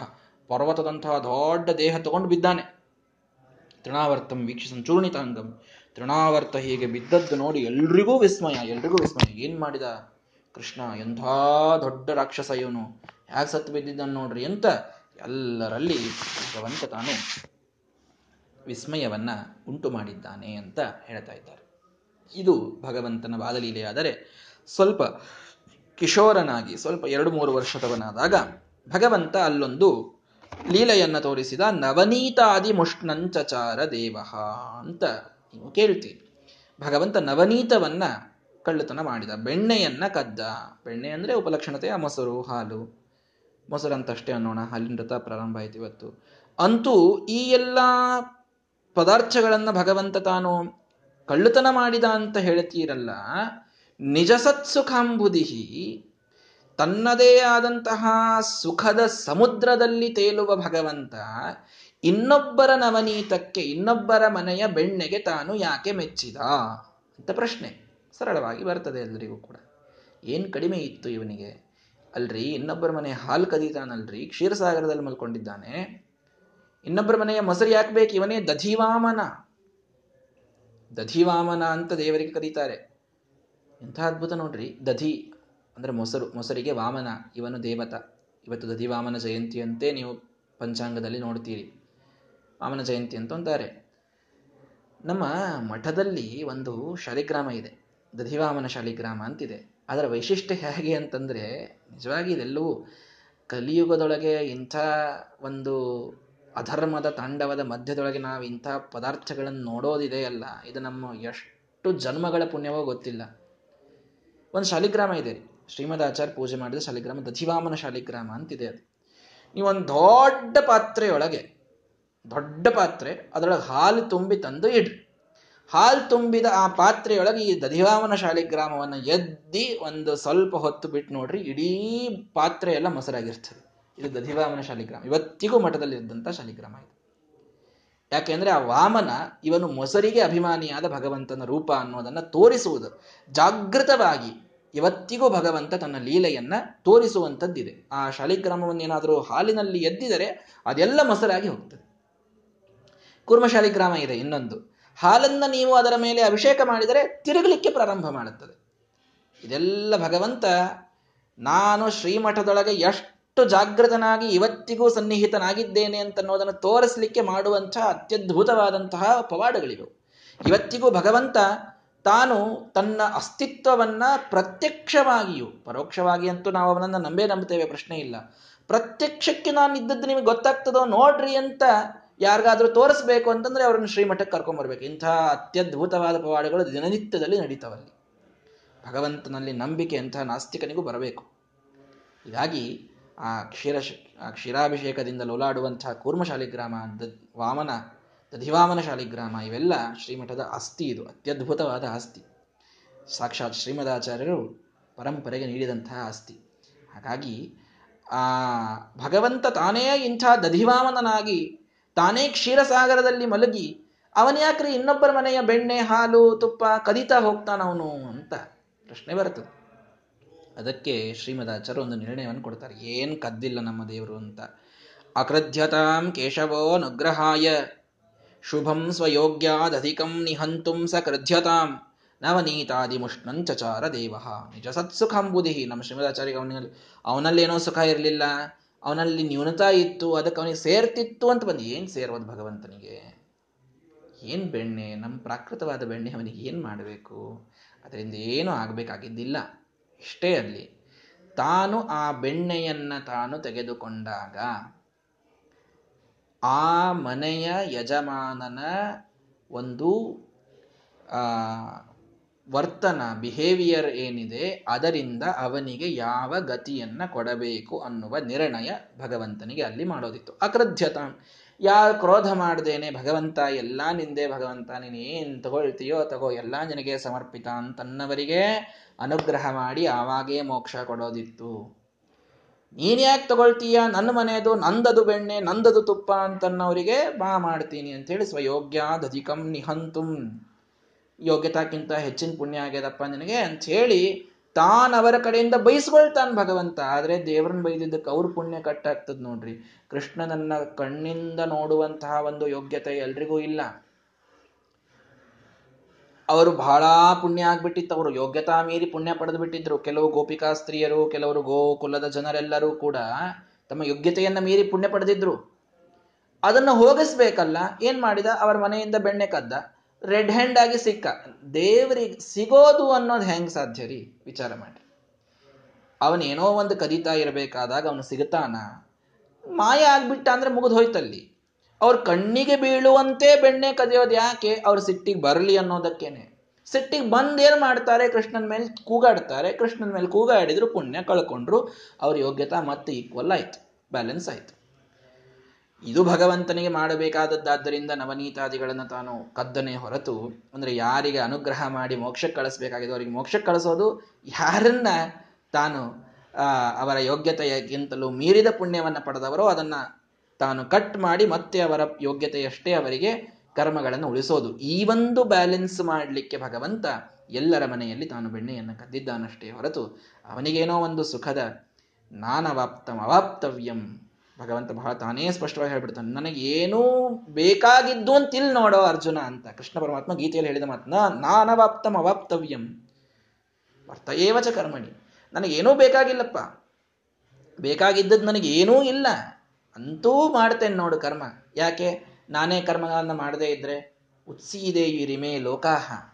ಪರ್ವತದಂತಹ ದೊಡ್ಡ ದೇಹ ತಗೊಂಡು ಬಿದ್ದಾನೆ. ತೃಣಾವರ್ತಂ ವೀಕ್ಷಿಸಂ ಚೂರ್ಣಿತಾಂಗಂ. ತೃಣಾವರ್ತ ಹೀಗೆ ಬಿದ್ದದ್ದು ನೋಡಿ ಎಲ್ರಿಗೂ ವಿಸ್ಮಯ ಎಲ್ರಿಗೂ ವಿಸ್ಮಯ. ಏನ್ ಮಾಡಿದ? ಕೃಷ್ಣ, ಎಂಥ ದೊಡ್ಡ ರಾಕ್ಷಸ ಇವನು. ಯಾಕೆ ಸತ್ತು ಬಿದ್ದಿದ್ದಾನೆ ನೋಡ್ರಿ ಅಂತ ಎಲ್ಲರಲ್ಲಿ ಭಗವಂತ ತಾನು ವಿಸ್ಮಯವನ್ನ ಉಂಟು ಮಾಡಿದ್ದಾನೆ ಅಂತ ಹೇಳ್ತಾ ಇದ್ದಾರೆ. ಇದು ಭಗವಂತನ ಬಾಲಲೀಲೆಯಾದರೆ ಸ್ವಲ್ಪ ಕಿಶೋರನಾಗಿ, ಸ್ವಲ್ಪ ಎರಡು ಮೂರು ವರ್ಷದವನಾದಾಗ ಭಗವಂತ ಅಲ್ಲೊಂದು ಲೀಲೆಯನ್ನು ತೋರಿಸಿದ ನವನೀತಾದಿ ಮುಷ್ಣಂಚಚಾರ ದೇವ ಅಂತ ನೀವು ಕೇಳ್ತೀವಿ ಭಗವಂತ ನವನೀತವನ್ನ ಕಳ್ಳತನ ಮಾಡಿದ. ಬೆಣ್ಣೆಯನ್ನ ಕದ್ದ. ಬೆಣ್ಣೆ ಅಂದ್ರೆ ಉಪಲಕ್ಷಣತೆಯ ಮೊಸರು, ಹಾಲು. ಮೊಸರು ಅಂತಷ್ಟೇ ಅನ್ನೋಣ ಹಾಲಿನ ರಥ ಪ್ರಾರಂಭ ಆಯ್ತು ಇವತ್ತು. ಅಂತೂ ಈ ಎಲ್ಲ ಪದಾರ್ಥಗಳನ್ನ ಭಗವಂತ ತಾನು ಕಳ್ಳತನ ಮಾಡಿದ ಅಂತ ಹೇಳ್ತೀರಲ್ಲ ನಿಜಸತ್ಸುಖಾಂಬುದಿಹಿ ತನ್ನದೇ ಆದಂತಹ ಸುಖದ ಸಮುದ್ರದಲ್ಲಿ ತೇಲುವ ಭಗವಂತ ಇನ್ನೊಬ್ಬರ ನವನೀತಕ್ಕೆ, ಇನ್ನೊಬ್ಬರ ಮನೆಯ ಬೆಣ್ಣೆಗೆ ತಾನು ಯಾಕೆ ಮೆಚ್ಚಿದ? ಅಂತ ಪ್ರಶ್ನೆ ಸರಳವಾಗಿ ಬರ್ತದೆ ಎಲ್ಲರಿಗೂ ಕೂಡ. ಏನು ಕಡಿಮೆ ಇತ್ತು ಇವನಿಗೆ? ಅಲ್ರಿ, ಇನ್ನೊಬ್ಬರ ಮನೆ ಹಾಲು ಕದೀತಾನಲ್ರಿ, ಕ್ಷೀರಸಾಗರದಲ್ಲಿ ಮಲ್ಕೊಂಡಿದ್ದಾನೆ. ಇನ್ನೊಬ್ಬರ ಮನೆಯ ಮೊಸರು ಯಾಕೆ ಬೇಕು? ಇವನೇ ದಧಿವಾಮನ. ದಧಿವಾಮನ ಅಂತ ದೇವರಿಗೆ ಕರೀತಾರೆ. ಎಂಥ ಅದ್ಭುತ ನೋಡ್ರಿ. ದಧಿ ಅಂದರೆ ಮೊಸರು, ಮೊಸರಿಗೆ ವಾಮನ, ಇವನು ದೇವತ. ಇವತ್ತು ದಧಿವಾಮನ ಜಯಂತಿಯಂತೆ ನೀವು ಪಂಚಾಂಗದಲ್ಲಿ ನೋಡ್ತೀರಿ. ವಾಮನ ಜಯಂತಿ ಅಂತ ಅಂತಾರೆ. ನಮ್ಮ ಮಠದಲ್ಲಿ ಒಂದು ಶಾಲಿಗ್ರಾಮ ಇದೆ. ದಧಿವಾಮನ ಶಾಲಿಗ್ರಾಮ ಅಂತಿದೆ. ಅದರ ವೈಶಿಷ್ಟ್ಯ ಹೇಗೆ ಅಂತಂದ್ರೆ, ನಿಜವಾಗಿ ಇದೆಲ್ಲವೂ ಕಲಿಯುಗದೊಳಗೆ ಇಂಥ ಒಂದು ಅಧರ್ಮದ ತಾಂಡವದ ಮಧ್ಯದೊಳಗೆ ನಾವು ಇಂಥ ಪದಾರ್ಥಗಳನ್ನು ನೋಡೋದಿದೆ ಅಲ್ಲ, ಇದು ನಮ್ಮ ಎಷ್ಟು ಜನ್ಮಗಳ ಪುಣ್ಯವೋ ಗೊತ್ತಿಲ್ಲ. ಒಂದು ಶಾಲಿಗ್ರಾಮ ಇದೆ. ಶ್ರೀಮದ್ ಆಚಾರ್ಯ ಪೂಜೆ ಮಾಡಿದ ಶಾಲಿಗ್ರಾಮ, ದಧಿವಾಮನ ಶಾಲಿಗ್ರಾಮ ಅಂತಿದೆ ಅದು. ನೀವೊಂದು ದೊಡ್ಡ ಪಾತ್ರೆಯೊಳಗೆ ದೊಡ್ಡ ಪಾತ್ರೆ, ಅದರೊಳಗೆ ಹಾಲು ತುಂಬಿ ತಂದು ಇಡ್ರಿ. ಹಾಲು ತುಂಬಿದ ಆ ಪಾತ್ರೆಯೊಳಗೆ ಈ ದಧಿವಾಮನ ಶಾಲಿಗ್ರಾಮವನ್ನು ಎದ್ದಿ ಒಂದು ಸ್ವಲ್ಪ ಹೊತ್ತು ಬಿಟ್ಟು ನೋಡ್ರಿ ಇಡೀ ಪಾತ್ರೆ ಎಲ್ಲ ಮೊಸರಾಗಿರ್ತದೆ. ಇದು ದಧಿವಾಮನ ಶಾಲಿಗ್ರಾಮ ಇವತ್ತಿಗೂ ಮಠದಲ್ಲಿ ಇದ್ದಂಥ ಶಾಲಿಗ್ರಾಮ ಇದು. ಯಾಕೆಂದ್ರೆ ಆ ವಾಮನ ಇವನು ಮೊಸರಿಗೆ ಅಭಿಮಾನಿಯಾದ ಭಗವಂತನ ರೂಪ ಅನ್ನೋದನ್ನ ತೋರಿಸುವುದು. ಜಾಗೃತವಾಗಿ ಇವತ್ತಿಗೂ ಭಗವಂತ ತನ್ನ ಲೀಲೆಯನ್ನ ತೋರಿಸುವಂಥದ್ದಿದೆ. ಆ ಶಾಲಿಗ್ರಾಮವನ್ನೇನಾದರೂ ಹಾಲಿನಲ್ಲಿ ಎದ್ದಿದರೆ ಅದೆಲ್ಲ ಮೊಸರಾಗಿ ಹೋಗ್ತದೆ. ಕುರ್ಮ ಗ್ರಾಮ ಇದೆ ಇನ್ನೊಂದು. ಹಾಲನ್ನು ನೀವು ಅದರ ಮೇಲೆ ಅಭಿಷೇಕ ಮಾಡಿದರೆ ತಿರುಗಲಿಕ್ಕೆ ಪ್ರಾರಂಭ ಮಾಡುತ್ತದೆ. ಇದೆಲ್ಲ ಭಗವಂತ ನಾನು ಶ್ರೀಮಠದೊಳಗೆ ಎಷ್ಟು ಜಾಗೃತನಾಗಿ ಇವತ್ತಿಗೂ ಸನ್ನಿಹಿತನಾಗಿದ್ದೇನೆ ಅಂತ ಅನ್ನೋದನ್ನು ತೋರಿಸಲಿಕ್ಕೆ ಮಾಡುವಂತಹ ಅತ್ಯದ್ಭುತವಾದಂತಹ ಪವಾಡಗಳಿವೆ. ಇವತ್ತಿಗೂ ಭಗವಂತ ತಾನು ತನ್ನ ಅಸ್ತಿತ್ವವನ್ನು ಪ್ರತ್ಯಕ್ಷವಾಗಿಯೂ, ಪರೋಕ್ಷವಾಗಿ ಅಂತೂ ನಾವು ಅವನನ್ನು ನಂಬೇ ನಂಬುತ್ತೇವೆ ಪ್ರಶ್ನೆ ಇಲ್ಲ. ಪ್ರತ್ಯಕ್ಷಕ್ಕೆ ನಾನು ಇದ್ದದ್ದು ನಿಮಗೆ ಗೊತ್ತಾಗ್ತದೋ ನೋಡ್ರಿ ಅಂತ ಯಾರಿಗಾದ್ರೂ ತೋರಿಸ್ಬೇಕು ಅಂತಂದ್ರೆ ಅವರನ್ನು ಶ್ರೀಮಠಕ್ಕೆ ಕರ್ಕೊಂಡ್ಬರ್ಬೇಕು ಇಂಥ ಅತ್ಯದ್ಭುತವಾದ ಪವಾಡಗಳು ದಿನನಿತ್ಯದಲ್ಲಿ ನಡೀತಾವಲ್ಲಿ ಭಗವಂತನಲ್ಲಿ ನಂಬಿಕೆ ಅಂತಹ ನಾಸ್ತಿಕನಿಗೂ ಬರಬೇಕು. ಹೀಗಾಗಿ ಆ ಕ್ಷೀರ ಆ ಕ್ಷೀರಾಭಿಷೇಕದಿಂದ ಲೋಲಾಡುವಂತಹ ಕೂರ್ಮ ಶಾಲಿಗ್ರಾಮ ವಾಮನ ದಧಿವಾಮನ ಶಾಲಿಗ್ರಾಮ ಇವೆಲ್ಲ ಶ್ರೀಮಠದ ಆಸ್ತಿ ಇದು. ಅತ್ಯದ್ಭುತವಾದ ಆಸ್ತಿ. ಸಾಕ್ಷಾತ್ ಶ್ರೀಮದಾಚಾರ್ಯರು ಪರಂಪರೆಗೆ ನೀಡಿದಂತಹ ಆಸ್ತಿ. ಹಾಗಾಗಿ ಆ ಭಗವಂತ ತಾನೇ ಇಂಥ ದಧಿವಾಮನನಾಗಿ ತಾನೇ ಕ್ಷೀರಸಾಗರದಲ್ಲಿ ಮಲಗಿ ಅವನ್ಯಾಕ್ರಿ ಇನ್ನೊಬ್ಬರ ಮನೆಯ ಬೆಣ್ಣೆ, ಹಾಲು, ತುಪ್ಪ ಕದೀತಾ ಹೋಗ್ತಾನವನು ಅಂತ ಪ್ರಶ್ನೆ ಬರ್ತದೆ. ಅದಕ್ಕೆ ಶ್ರೀಮದಾಚಾರ್ಯ ಒಂದು ನಿರ್ಣಯವನ್ನು ಕೊಡ್ತಾರೆ. ಏನ್ ಕದ್ದಿಲ್ಲ ನಮ್ಮ ದೇವರು ಅಂತ. ಅಕೃಧ್ಯತಾಂ ಕೇಶವೋ ನುಗ್ರಹಾಯ ಶುಭಂ ಸ್ವಯೋಗ್ಯಾದಧಿಕಂ ನಿಹಂತುಂ ಸ ಕೃಧ್ಯತಾಂ ನವನೀತಾದಿಮುಷ್ಣಂಚಚಾರ ದೇವ ನಿಜ ಸತ್ಸುಖಂಬುದಿಹಿ ನಮ್ಮ ಶ್ರೀಮದಾಚಾರ್ಯ ಅವನಲ್ಲಿ ಅವನಲ್ಲೇನೋ ಸುಖ ಇರಲಿಲ್ಲ. ಅವನಲ್ಲಿ ನ್ಯೂನತಾ ಇತ್ತು, ಅದಕ್ಕೆ ಅವನಿಗೆ ಸೇರ್ತಿತ್ತು ಅಂತ ಬಂದು ಏನು ಸೇರೋದು ಭಗವಂತನಿಗೆ? ಏನು ಬೆಣ್ಣೆ? ನಮ್ಮ ಪ್ರಾಕೃತವಾದ ಬೆಣ್ಣೆ ಅವನಿಗೆ ಏನು ಮಾಡಬೇಕು? ಅದರಿಂದ ಏನೂ ಆಗಬೇಕಾಗಿದ್ದಿಲ್ಲ. ಇಷ್ಟೇ ಅಲ್ಲಿ. ತಾನು ಆ ಬೆಣ್ಣೆಯನ್ನು ತಾನು ತೆಗೆದುಕೊಂಡಾಗ ಆ ಮನೆಯ ಯಜಮಾನನ ಒಂದು ವರ್ತನ ಬಿಹೇವಿಯರ್ ಏನಿದೆ, ಅದರಿಂದ ಅವನಿಗೆ ಯಾವ ಗತಿಯನ್ನ ಕೊಡಬೇಕು ಅನ್ನುವ ನಿರ್ಣಯ ಭಗವಂತನಿಗೆ ಅಲ್ಲಿ ಮಾಡೋದಿತ್ತು. ಅಕೃಧ್ಯತಾಂ ಯಾರು ಕ್ರೋಧ ಮಾಡ್ದೇನೆ ಭಗವಂತ, ಎಲ್ಲ ನಿಂದೆ ಭಗವಂತ, ನೀನು ಏನ್ ತಗೊಳ್ತೀಯೋ ತಗೋ, ಎಲ್ಲ ನಿನಗೆ ಸಮರ್ಪಿತ ಅಂತನ್ನವರಿಗೆ ಅನುಗ್ರಹ ಮಾಡಿ ಆವಾಗೇ ಮೋಕ್ಷ ಕೊಡೋದಿತ್ತು. ನೀನ್ ಯಾಕೆ ತಗೊಳ್ತೀಯ? ನನ್ನ ಮನೆಯದು ನಂದದು ಬೆಣ್ಣೆ, ನಂದದು ತುಪ್ಪ ಅಂತನ್ನವರಿಗೆ ಬಾ ಮಾಡ್ತೀನಿ ಅಂತೇಳಿ ಸ್ವಯೋಗ್ಯಾದಧಿಕಂ ನಿಹಂತುಂ. ಯೋಗ್ಯತಾಕ್ಕಿಂತ ಹೆಚ್ಚಿನ ಪುಣ್ಯ ಆಗ್ಯದಪ್ಪ ನಿನಗೆ ಅಂತ ಹೇಳಿ ತಾನ್ ಅವರ ಕಡೆಯಿಂದ ಬೈಸ್ಕೊಳ್ತಾನ ಭಗವಂತ. ಆದ್ರೆ ದೇವ್ರನ್ನ ಬೈದಿದ್ದಕ್ಕೆ ಅವ್ರ ಪುಣ್ಯ ಕಟ್ಟಾಗ್ತದ ನೋಡ್ರಿ. ಕೃಷ್ಣನನ್ನ ಕಣ್ಣಿಂದ ನೋಡುವಂತಹ ಒಂದು ಯೋಗ್ಯತೆ ಎಲ್ರಿಗೂ ಇಲ್ಲ. ಅವರು ಬಹಳ ಪುಣ್ಯ ಆಗ್ಬಿಟ್ಟಿತ್ತು. ಅವರು ಯೋಗ್ಯತಾ ಮೀರಿ ಪುಣ್ಯ ಪಡೆದು ಬಿಟ್ಟಿದ್ರು. ಕೆಲವು ಗೋಪಿಕಾ ಸ್ತ್ರೀಯರು, ಕೆಲವರು ಗೋಕುಲದ ಜನರೆಲ್ಲರೂ ಕೂಡ ತಮ್ಮ ಯೋಗ್ಯತೆಯನ್ನ ಮೀರಿ ಪುಣ್ಯ ಪಡೆದಿದ್ರು. ಅದನ್ನ ಹೋಗಿಸ್ಬೇಕಲ್ಲ. ಏನ್ ಮಾಡಿದ? ಅವರ ಮನೆಯಿಂದ ಬೆಣ್ಣೆ ಕದ್ದ. ರೆಡ್ ಹ್ಯಾಂಡ್ ಆಗಿ ಸಿಕ್ಕ. ದೇವರಿಗೆ ಸಿಗೋದು ಅನ್ನೋದು ಹೆಂಗ್ ಸಾಧ್ಯ ರೀ? ವಿಚಾರ ಮಾಡಿ ಅವನೇನೋ ಒಂದು ಕದೀತಾ ಇರಬೇಕಾದಾಗ ಅವನು ಸಿಗುತ್ತಾನ? ಮಾಯ ಆಗ್ಬಿಟ್ಟ ಅಂದ್ರೆ ಮುಗಿದು ಹೋಯ್ತಲ್ಲಿ. ಅವ್ರ ಕಣ್ಣಿಗೆ ಬೀಳುವಂತೆ ಬೆಣ್ಣೆ ಕದಿಯೋದು ಯಾಕೆ? ಅವ್ರ ಸಿಟ್ಟಿಗೆ ಬರಲಿ ಅನ್ನೋದಕ್ಕೇನೆ. ಸಿಟ್ಟಿಗೆ ಬಂದ್ ಏನ್ ಮಾಡ್ತಾರೆ? ಕೃಷ್ಣನ ಮೇಲೆ ಕೂಗಾಡ್ತಾರೆ. ಕೃಷ್ಣನ ಮೇಲೆ ಕೂಗಾಡಿದ್ರು ಪುಣ್ಯ ಕಳ್ಕೊಂಡ್ರು. ಅವ್ರ ಯೋಗ್ಯತಾ ಮತ್ತೆ ಈಕ್ವಲ್ ಆಯ್ತು. ಬ್ಯಾಲೆನ್ಸ್ ಆಯ್ತು. ಇದು ಭಗವಂತನಿಗೆ ಮಾಡಬೇಕಾದದ್ದಾದ್ದರಿಂದ ನವನೀತಾದಿಗಳನ್ನು ತಾನು ಕದ್ದನೆ ಹೊರತು, ಅಂದ್ರೆ ಯಾರಿಗೆ ಅನುಗ್ರಹ ಮಾಡಿ ಮೋಕ್ಷಕ್ಕೆ ಕಳಿಸಬೇಕಾಗಿದೆ ಅವರಿಗೆ ಮೋಕ್ಷಕ್ಕೆ ಕಳಿಸೋದು ಯಾರನ್ನ ತಾನು ಅವರ ಯೋಗ್ಯತೆಯಗಿಂತಲೂ ಮೀರಿದ ಪುಣ್ಯವನ್ನು ಪಡೆದವರೋ ಅದನ್ನ ತಾನು ಕಟ್ ಮಾಡಿ ಮತ್ತೆ ಅವರ ಯೋಗ್ಯತೆಯಷ್ಟೇ ಅವರಿಗೆ ಕರ್ಮಗಳನ್ನು ಉಳಿಸೋದು. ಈ ಒಂದು ಬ್ಯಾಲೆನ್ಸ್ ಮಾಡಲಿಕ್ಕೆ ಭಗವಂತ ಎಲ್ಲರ ಮನೆಯಲ್ಲಿ ತಾನು ಬೆಣ್ಣೆಯನ್ನು ಕದ್ದಿದ್ದಾನಷ್ಟೇ ಹೊರತು ಅವನಿಗೇನೋ ಒಂದು ಸುಖದ ನಾನವಾಪ್ತಂ ಅವಾಪ್ತವ್ಯಂ ಭಗವಂತ ಬಹಳ ತಾನೇ ಸ್ಪಷ್ಟವಾಗಿ ಹೇಳ್ಬಿಡ್ತಾನೆ ನನಗೆ ಏನೂ ಬೇಕಾಗಿದ್ದು ಅಂತ ಇಲ್ಲಿ ನೋಡೋ ಅರ್ಜುನ ಅಂತ. ಕೃಷ್ಣ ಪರಮಾತ್ಮ ಗೀತೆಯಲ್ಲಿ ಹೇಳಿದ ಮಾತನ್ನ, ನಾನವಾಪ್ತಂ ಅವಾಪ್ತವ್ಯಂ. ಅರ್ಥ ಏವಚ ಕರ್ಮಣಿ. ನನಗೇನೂ ಬೇಕಾಗಿಲ್ಲಪ್ಪ. ಬೇಕಾಗಿದ್ದದ್ದು ನನಗೇನೂ ಇಲ್ಲ. ಅಂತೂ ಮಾಡ್ತೇನೆ ನೋಡು ಕರ್ಮ. ಯಾಕೆ? ನಾನೇ ಕರ್ಮಗಳನ್ನು ಮಾಡದೇ ಇದ್ರೆ ಉತ್ಸೀದೇ ರಿಮೇ ಲೋಕಾಹ.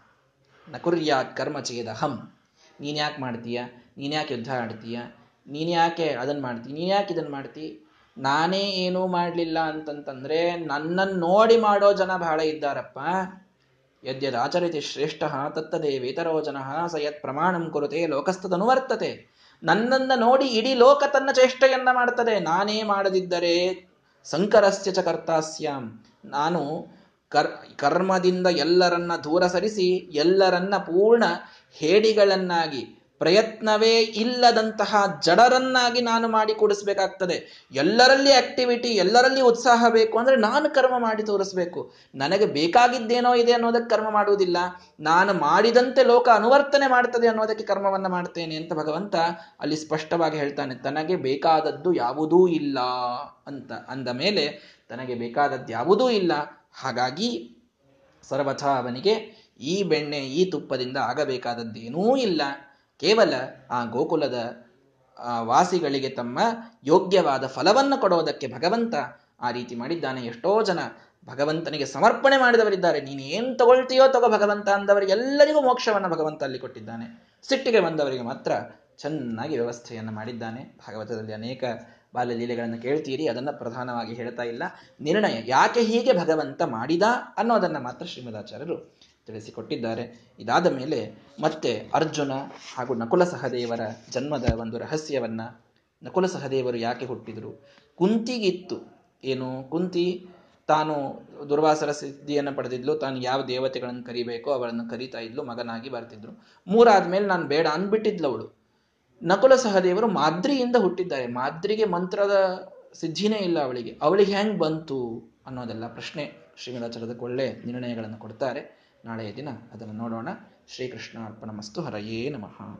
ನಕುರ್ಯಾ ಕರ್ಮ ಹಂ ನೀನ್ಯಾಕೆ ಮಾಡ್ತೀಯ? ನೀನ್ಯಾಕೆ ಯುದ್ಧ ಆಡ್ತೀಯ? ನೀನ್ಯಾಕೆ ಅದನ್ನ ಮಾಡ್ತೀಯ ನೀನು ಯಾಕೆ ಇದನ್ನ ಮಾಡ್ತಿ? ನಾನೇ ಏನೂ ಮಾಡಲಿಲ್ಲ ಅಂತಂತಂದ್ರೆ ನನ್ನನ್ನು ನೋಡಿ ಮಾಡೋ ಜನ ಬಹಳ ಇದ್ದಾರಪ್ಪ. ಯದ್ಯದ ಆಚರಿತಿ ಶ್ರೇಷ್ಠ ತತ್ತದೇವೇತರೋ ಜನ ಸಯತ್ ಯತ್ ಪ್ರಮಾಣಂ ಕುರುತೆ ಲೋಕಸ್ಥದನುವರ್ತತೆ ನನ್ನನ್ನು ನೋಡಿ ಇಡೀ ಲೋಕ ತನ್ನ ಚೇಷ್ಟೆಯನ್ನ ಮಾಡ್ತದೆ. ನಾನೇ ಮಾಡದಿದ್ದರೆ ಸಂಕರಸ್ಯ ಚ ಕರ್ತಾಸ್ಯಾಂ. ನಾನು ಕರ್, ಕರ್ಮದಿಂದ ಎಲ್ಲರನ್ನ ದೂರ ಸರಿಸಿ ಎಲ್ಲರನ್ನ ಪೂರ್ಣ ಹೇಡಿಗಳನ್ನಾಗಿ ಪ್ರಯತ್ನವೇ ಇಲ್ಲದಂತಹ ಜಡರನ್ನಾಗಿ ನಾನು ಮಾಡಿ ಕೊಡಿಸ್ಬೇಕಾಗ್ತದೆ. ಎಲ್ಲರಲ್ಲಿ ಆಕ್ಟಿವಿಟಿ ಎಲ್ಲರಲ್ಲಿ ಉತ್ಸಾಹ ಬೇಕು ಅಂದ್ರೆ ನಾನು ಕರ್ಮ ಮಾಡಿ ತೋರಿಸ್ಬೇಕು. ನನಗೆ ಬೇಕಾಗಿದ್ದೇನೋ ಇದೆ ಅನ್ನೋದಕ್ಕೆ ಕರ್ಮ ಮಾಡುವುದಿಲ್ಲ. ನಾನು ಮಾಡಿದಂತೆ ಲೋಕ ಅನುವರ್ತನೆ ಮಾಡ್ತದೆ ಅನ್ನೋದಕ್ಕೆ ಕರ್ಮವನ್ನು ಮಾಡ್ತೇನೆ ಅಂತ ಭಗವಂತ ಅಲ್ಲಿ ಸ್ಪಷ್ಟವಾಗಿ ಹೇಳ್ತಾನೆ. ತನಗೆ ಬೇಕಾದದ್ದು ಯಾವುದೂ ಇಲ್ಲ ಅಂತ ಅಂದ ಮೇಲೆ ತನಗೆ ಬೇಕಾದದ್ದು ಯಾವುದೂ ಇಲ್ಲ. ಹಾಗಾಗಿ ಸರ್ವಥ ಅವನಿಗೆ ಈ ಬೆಣ್ಣೆ, ಈ ತುಪ್ಪದಿಂದ ಆಗಬೇಕಾದದ್ದೇನೂ ಇಲ್ಲ. ಕೇವಲ ಆ ಗೋಕುಲದ ವಾಸಿಗಳಿಗೆ ತಮ್ಮ ಯೋಗ್ಯವಾದ ಫಲವನ್ನು ಕೊಡೋದಕ್ಕೆ ಭಗವಂತ ಆ ರೀತಿ ಮಾಡಿದ್ದಾನೆ. ಎಷ್ಟೋ ಜನ ಭಗವಂತನಿಗೆ ಸಮರ್ಪಣೆ ಮಾಡಿದವರಿದ್ದಾರೆ. ನೀನು ಏನು ತಗೊಳ್ತೀಯೋ ತಗೋ ಭಗವಂತ ಅಂದವರಿಗೆಲ್ಲರಿಗೂ ಮೋಕ್ಷವನ್ನು ಭಗವಂತ ಅಲ್ಲಿ ಕೊಟ್ಟಿದ್ದಾನೆ. ಸಿಟ್ಟಿಗೆ ಬಂದವರಿಗೆ ಮಾತ್ರ ಚೆನ್ನಾಗಿ ವ್ಯವಸ್ಥೆಯನ್ನು ಮಾಡಿದ್ದಾನೆ. ಭಾಗವತದಲ್ಲಿ ಅನೇಕ ಬಾಲ್ಯಲೀಲೆಗಳನ್ನು ಕೇಳ್ತೀರಿ. ಅದನ್ನು ಪ್ರಧಾನವಾಗಿ ಹೇಳ್ತಾ ಇಲ್ಲ. ನಿರ್ಣಯ ಯಾಕೆ ಹೀಗೆ ಭಗವಂತ ಮಾಡಿದ ಅನ್ನೋದನ್ನು ಮಾತ್ರ ಶ್ರೀಮದಾಚಾರ್ಯರು ತಿಳಿಸಿಕೊಟ್ಟಿದ್ದಾರೆ. ಇದಾದ ಮೇಲೆ ಮತ್ತೆ ಅರ್ಜುನ ಹಾಗೂ ನಕುಲ ಸಹದೇವರ ಜನ್ಮದ ಒಂದು ರಹಸ್ಯವನ್ನ ನಕುಲ ಸಹದೇವರು ಯಾಕೆ ಹುಟ್ಟಿದ್ರು? ಕುಂತಿಗಿತ್ತು. ಏನು? ಕುಂತಿ ತಾನು ದುರ್ವಾಸರ ಸಿದ್ಧಿಯನ್ನು ಪಡೆದಿದ್ಲು. ತಾನು ಯಾವ ದೇವತೆಗಳನ್ನು ಕರಿಬೇಕೋ ಅವಳನ್ನು ಕರೀತಾ ಇದ್ಲು, ಮಗನಾಗಿ ಬರ್ತಿದ್ರು. ಮೂರಾದ್ಮೇಲೆ ನಾನು ಬೇಡ ಅಂದ್ಬಿಟ್ಟಿದ್ಲು ಅವಳು. ನಕುಲ ಸಹದೇವರು ಮಾದ್ರಿಯಿಂದ ಹುಟ್ಟಿದ್ದಾರೆ. ಮಾದ್ರಿಗೆ ಮಂತ್ರದ ಸಿದ್ಧಿನೇ ಇಲ್ಲ ಅವಳಿಗೆ. ಅವಳಿಗೆ ಹೆಂಗ್ ಬಂತು ಅನ್ನೋದೆಲ್ಲ ಪ್ರಶ್ನೆ ಶ್ರೀಮದಾಚಾರ್ಯದಕ್ಕೆ ಒಳ್ಳೆ ನಿರ್ಣಯಗಳನ್ನು ಕೊಡ್ತಾರೆ. ನಾಳೆಯ ದಿನ ಅದನ್ನು ನೋಡೋಣ. ಶ್ರೀಕೃಷ್ಣ ಅರ್ಪಣ ಮಸ್ತು. ಹರಯೇ ನಮಃ.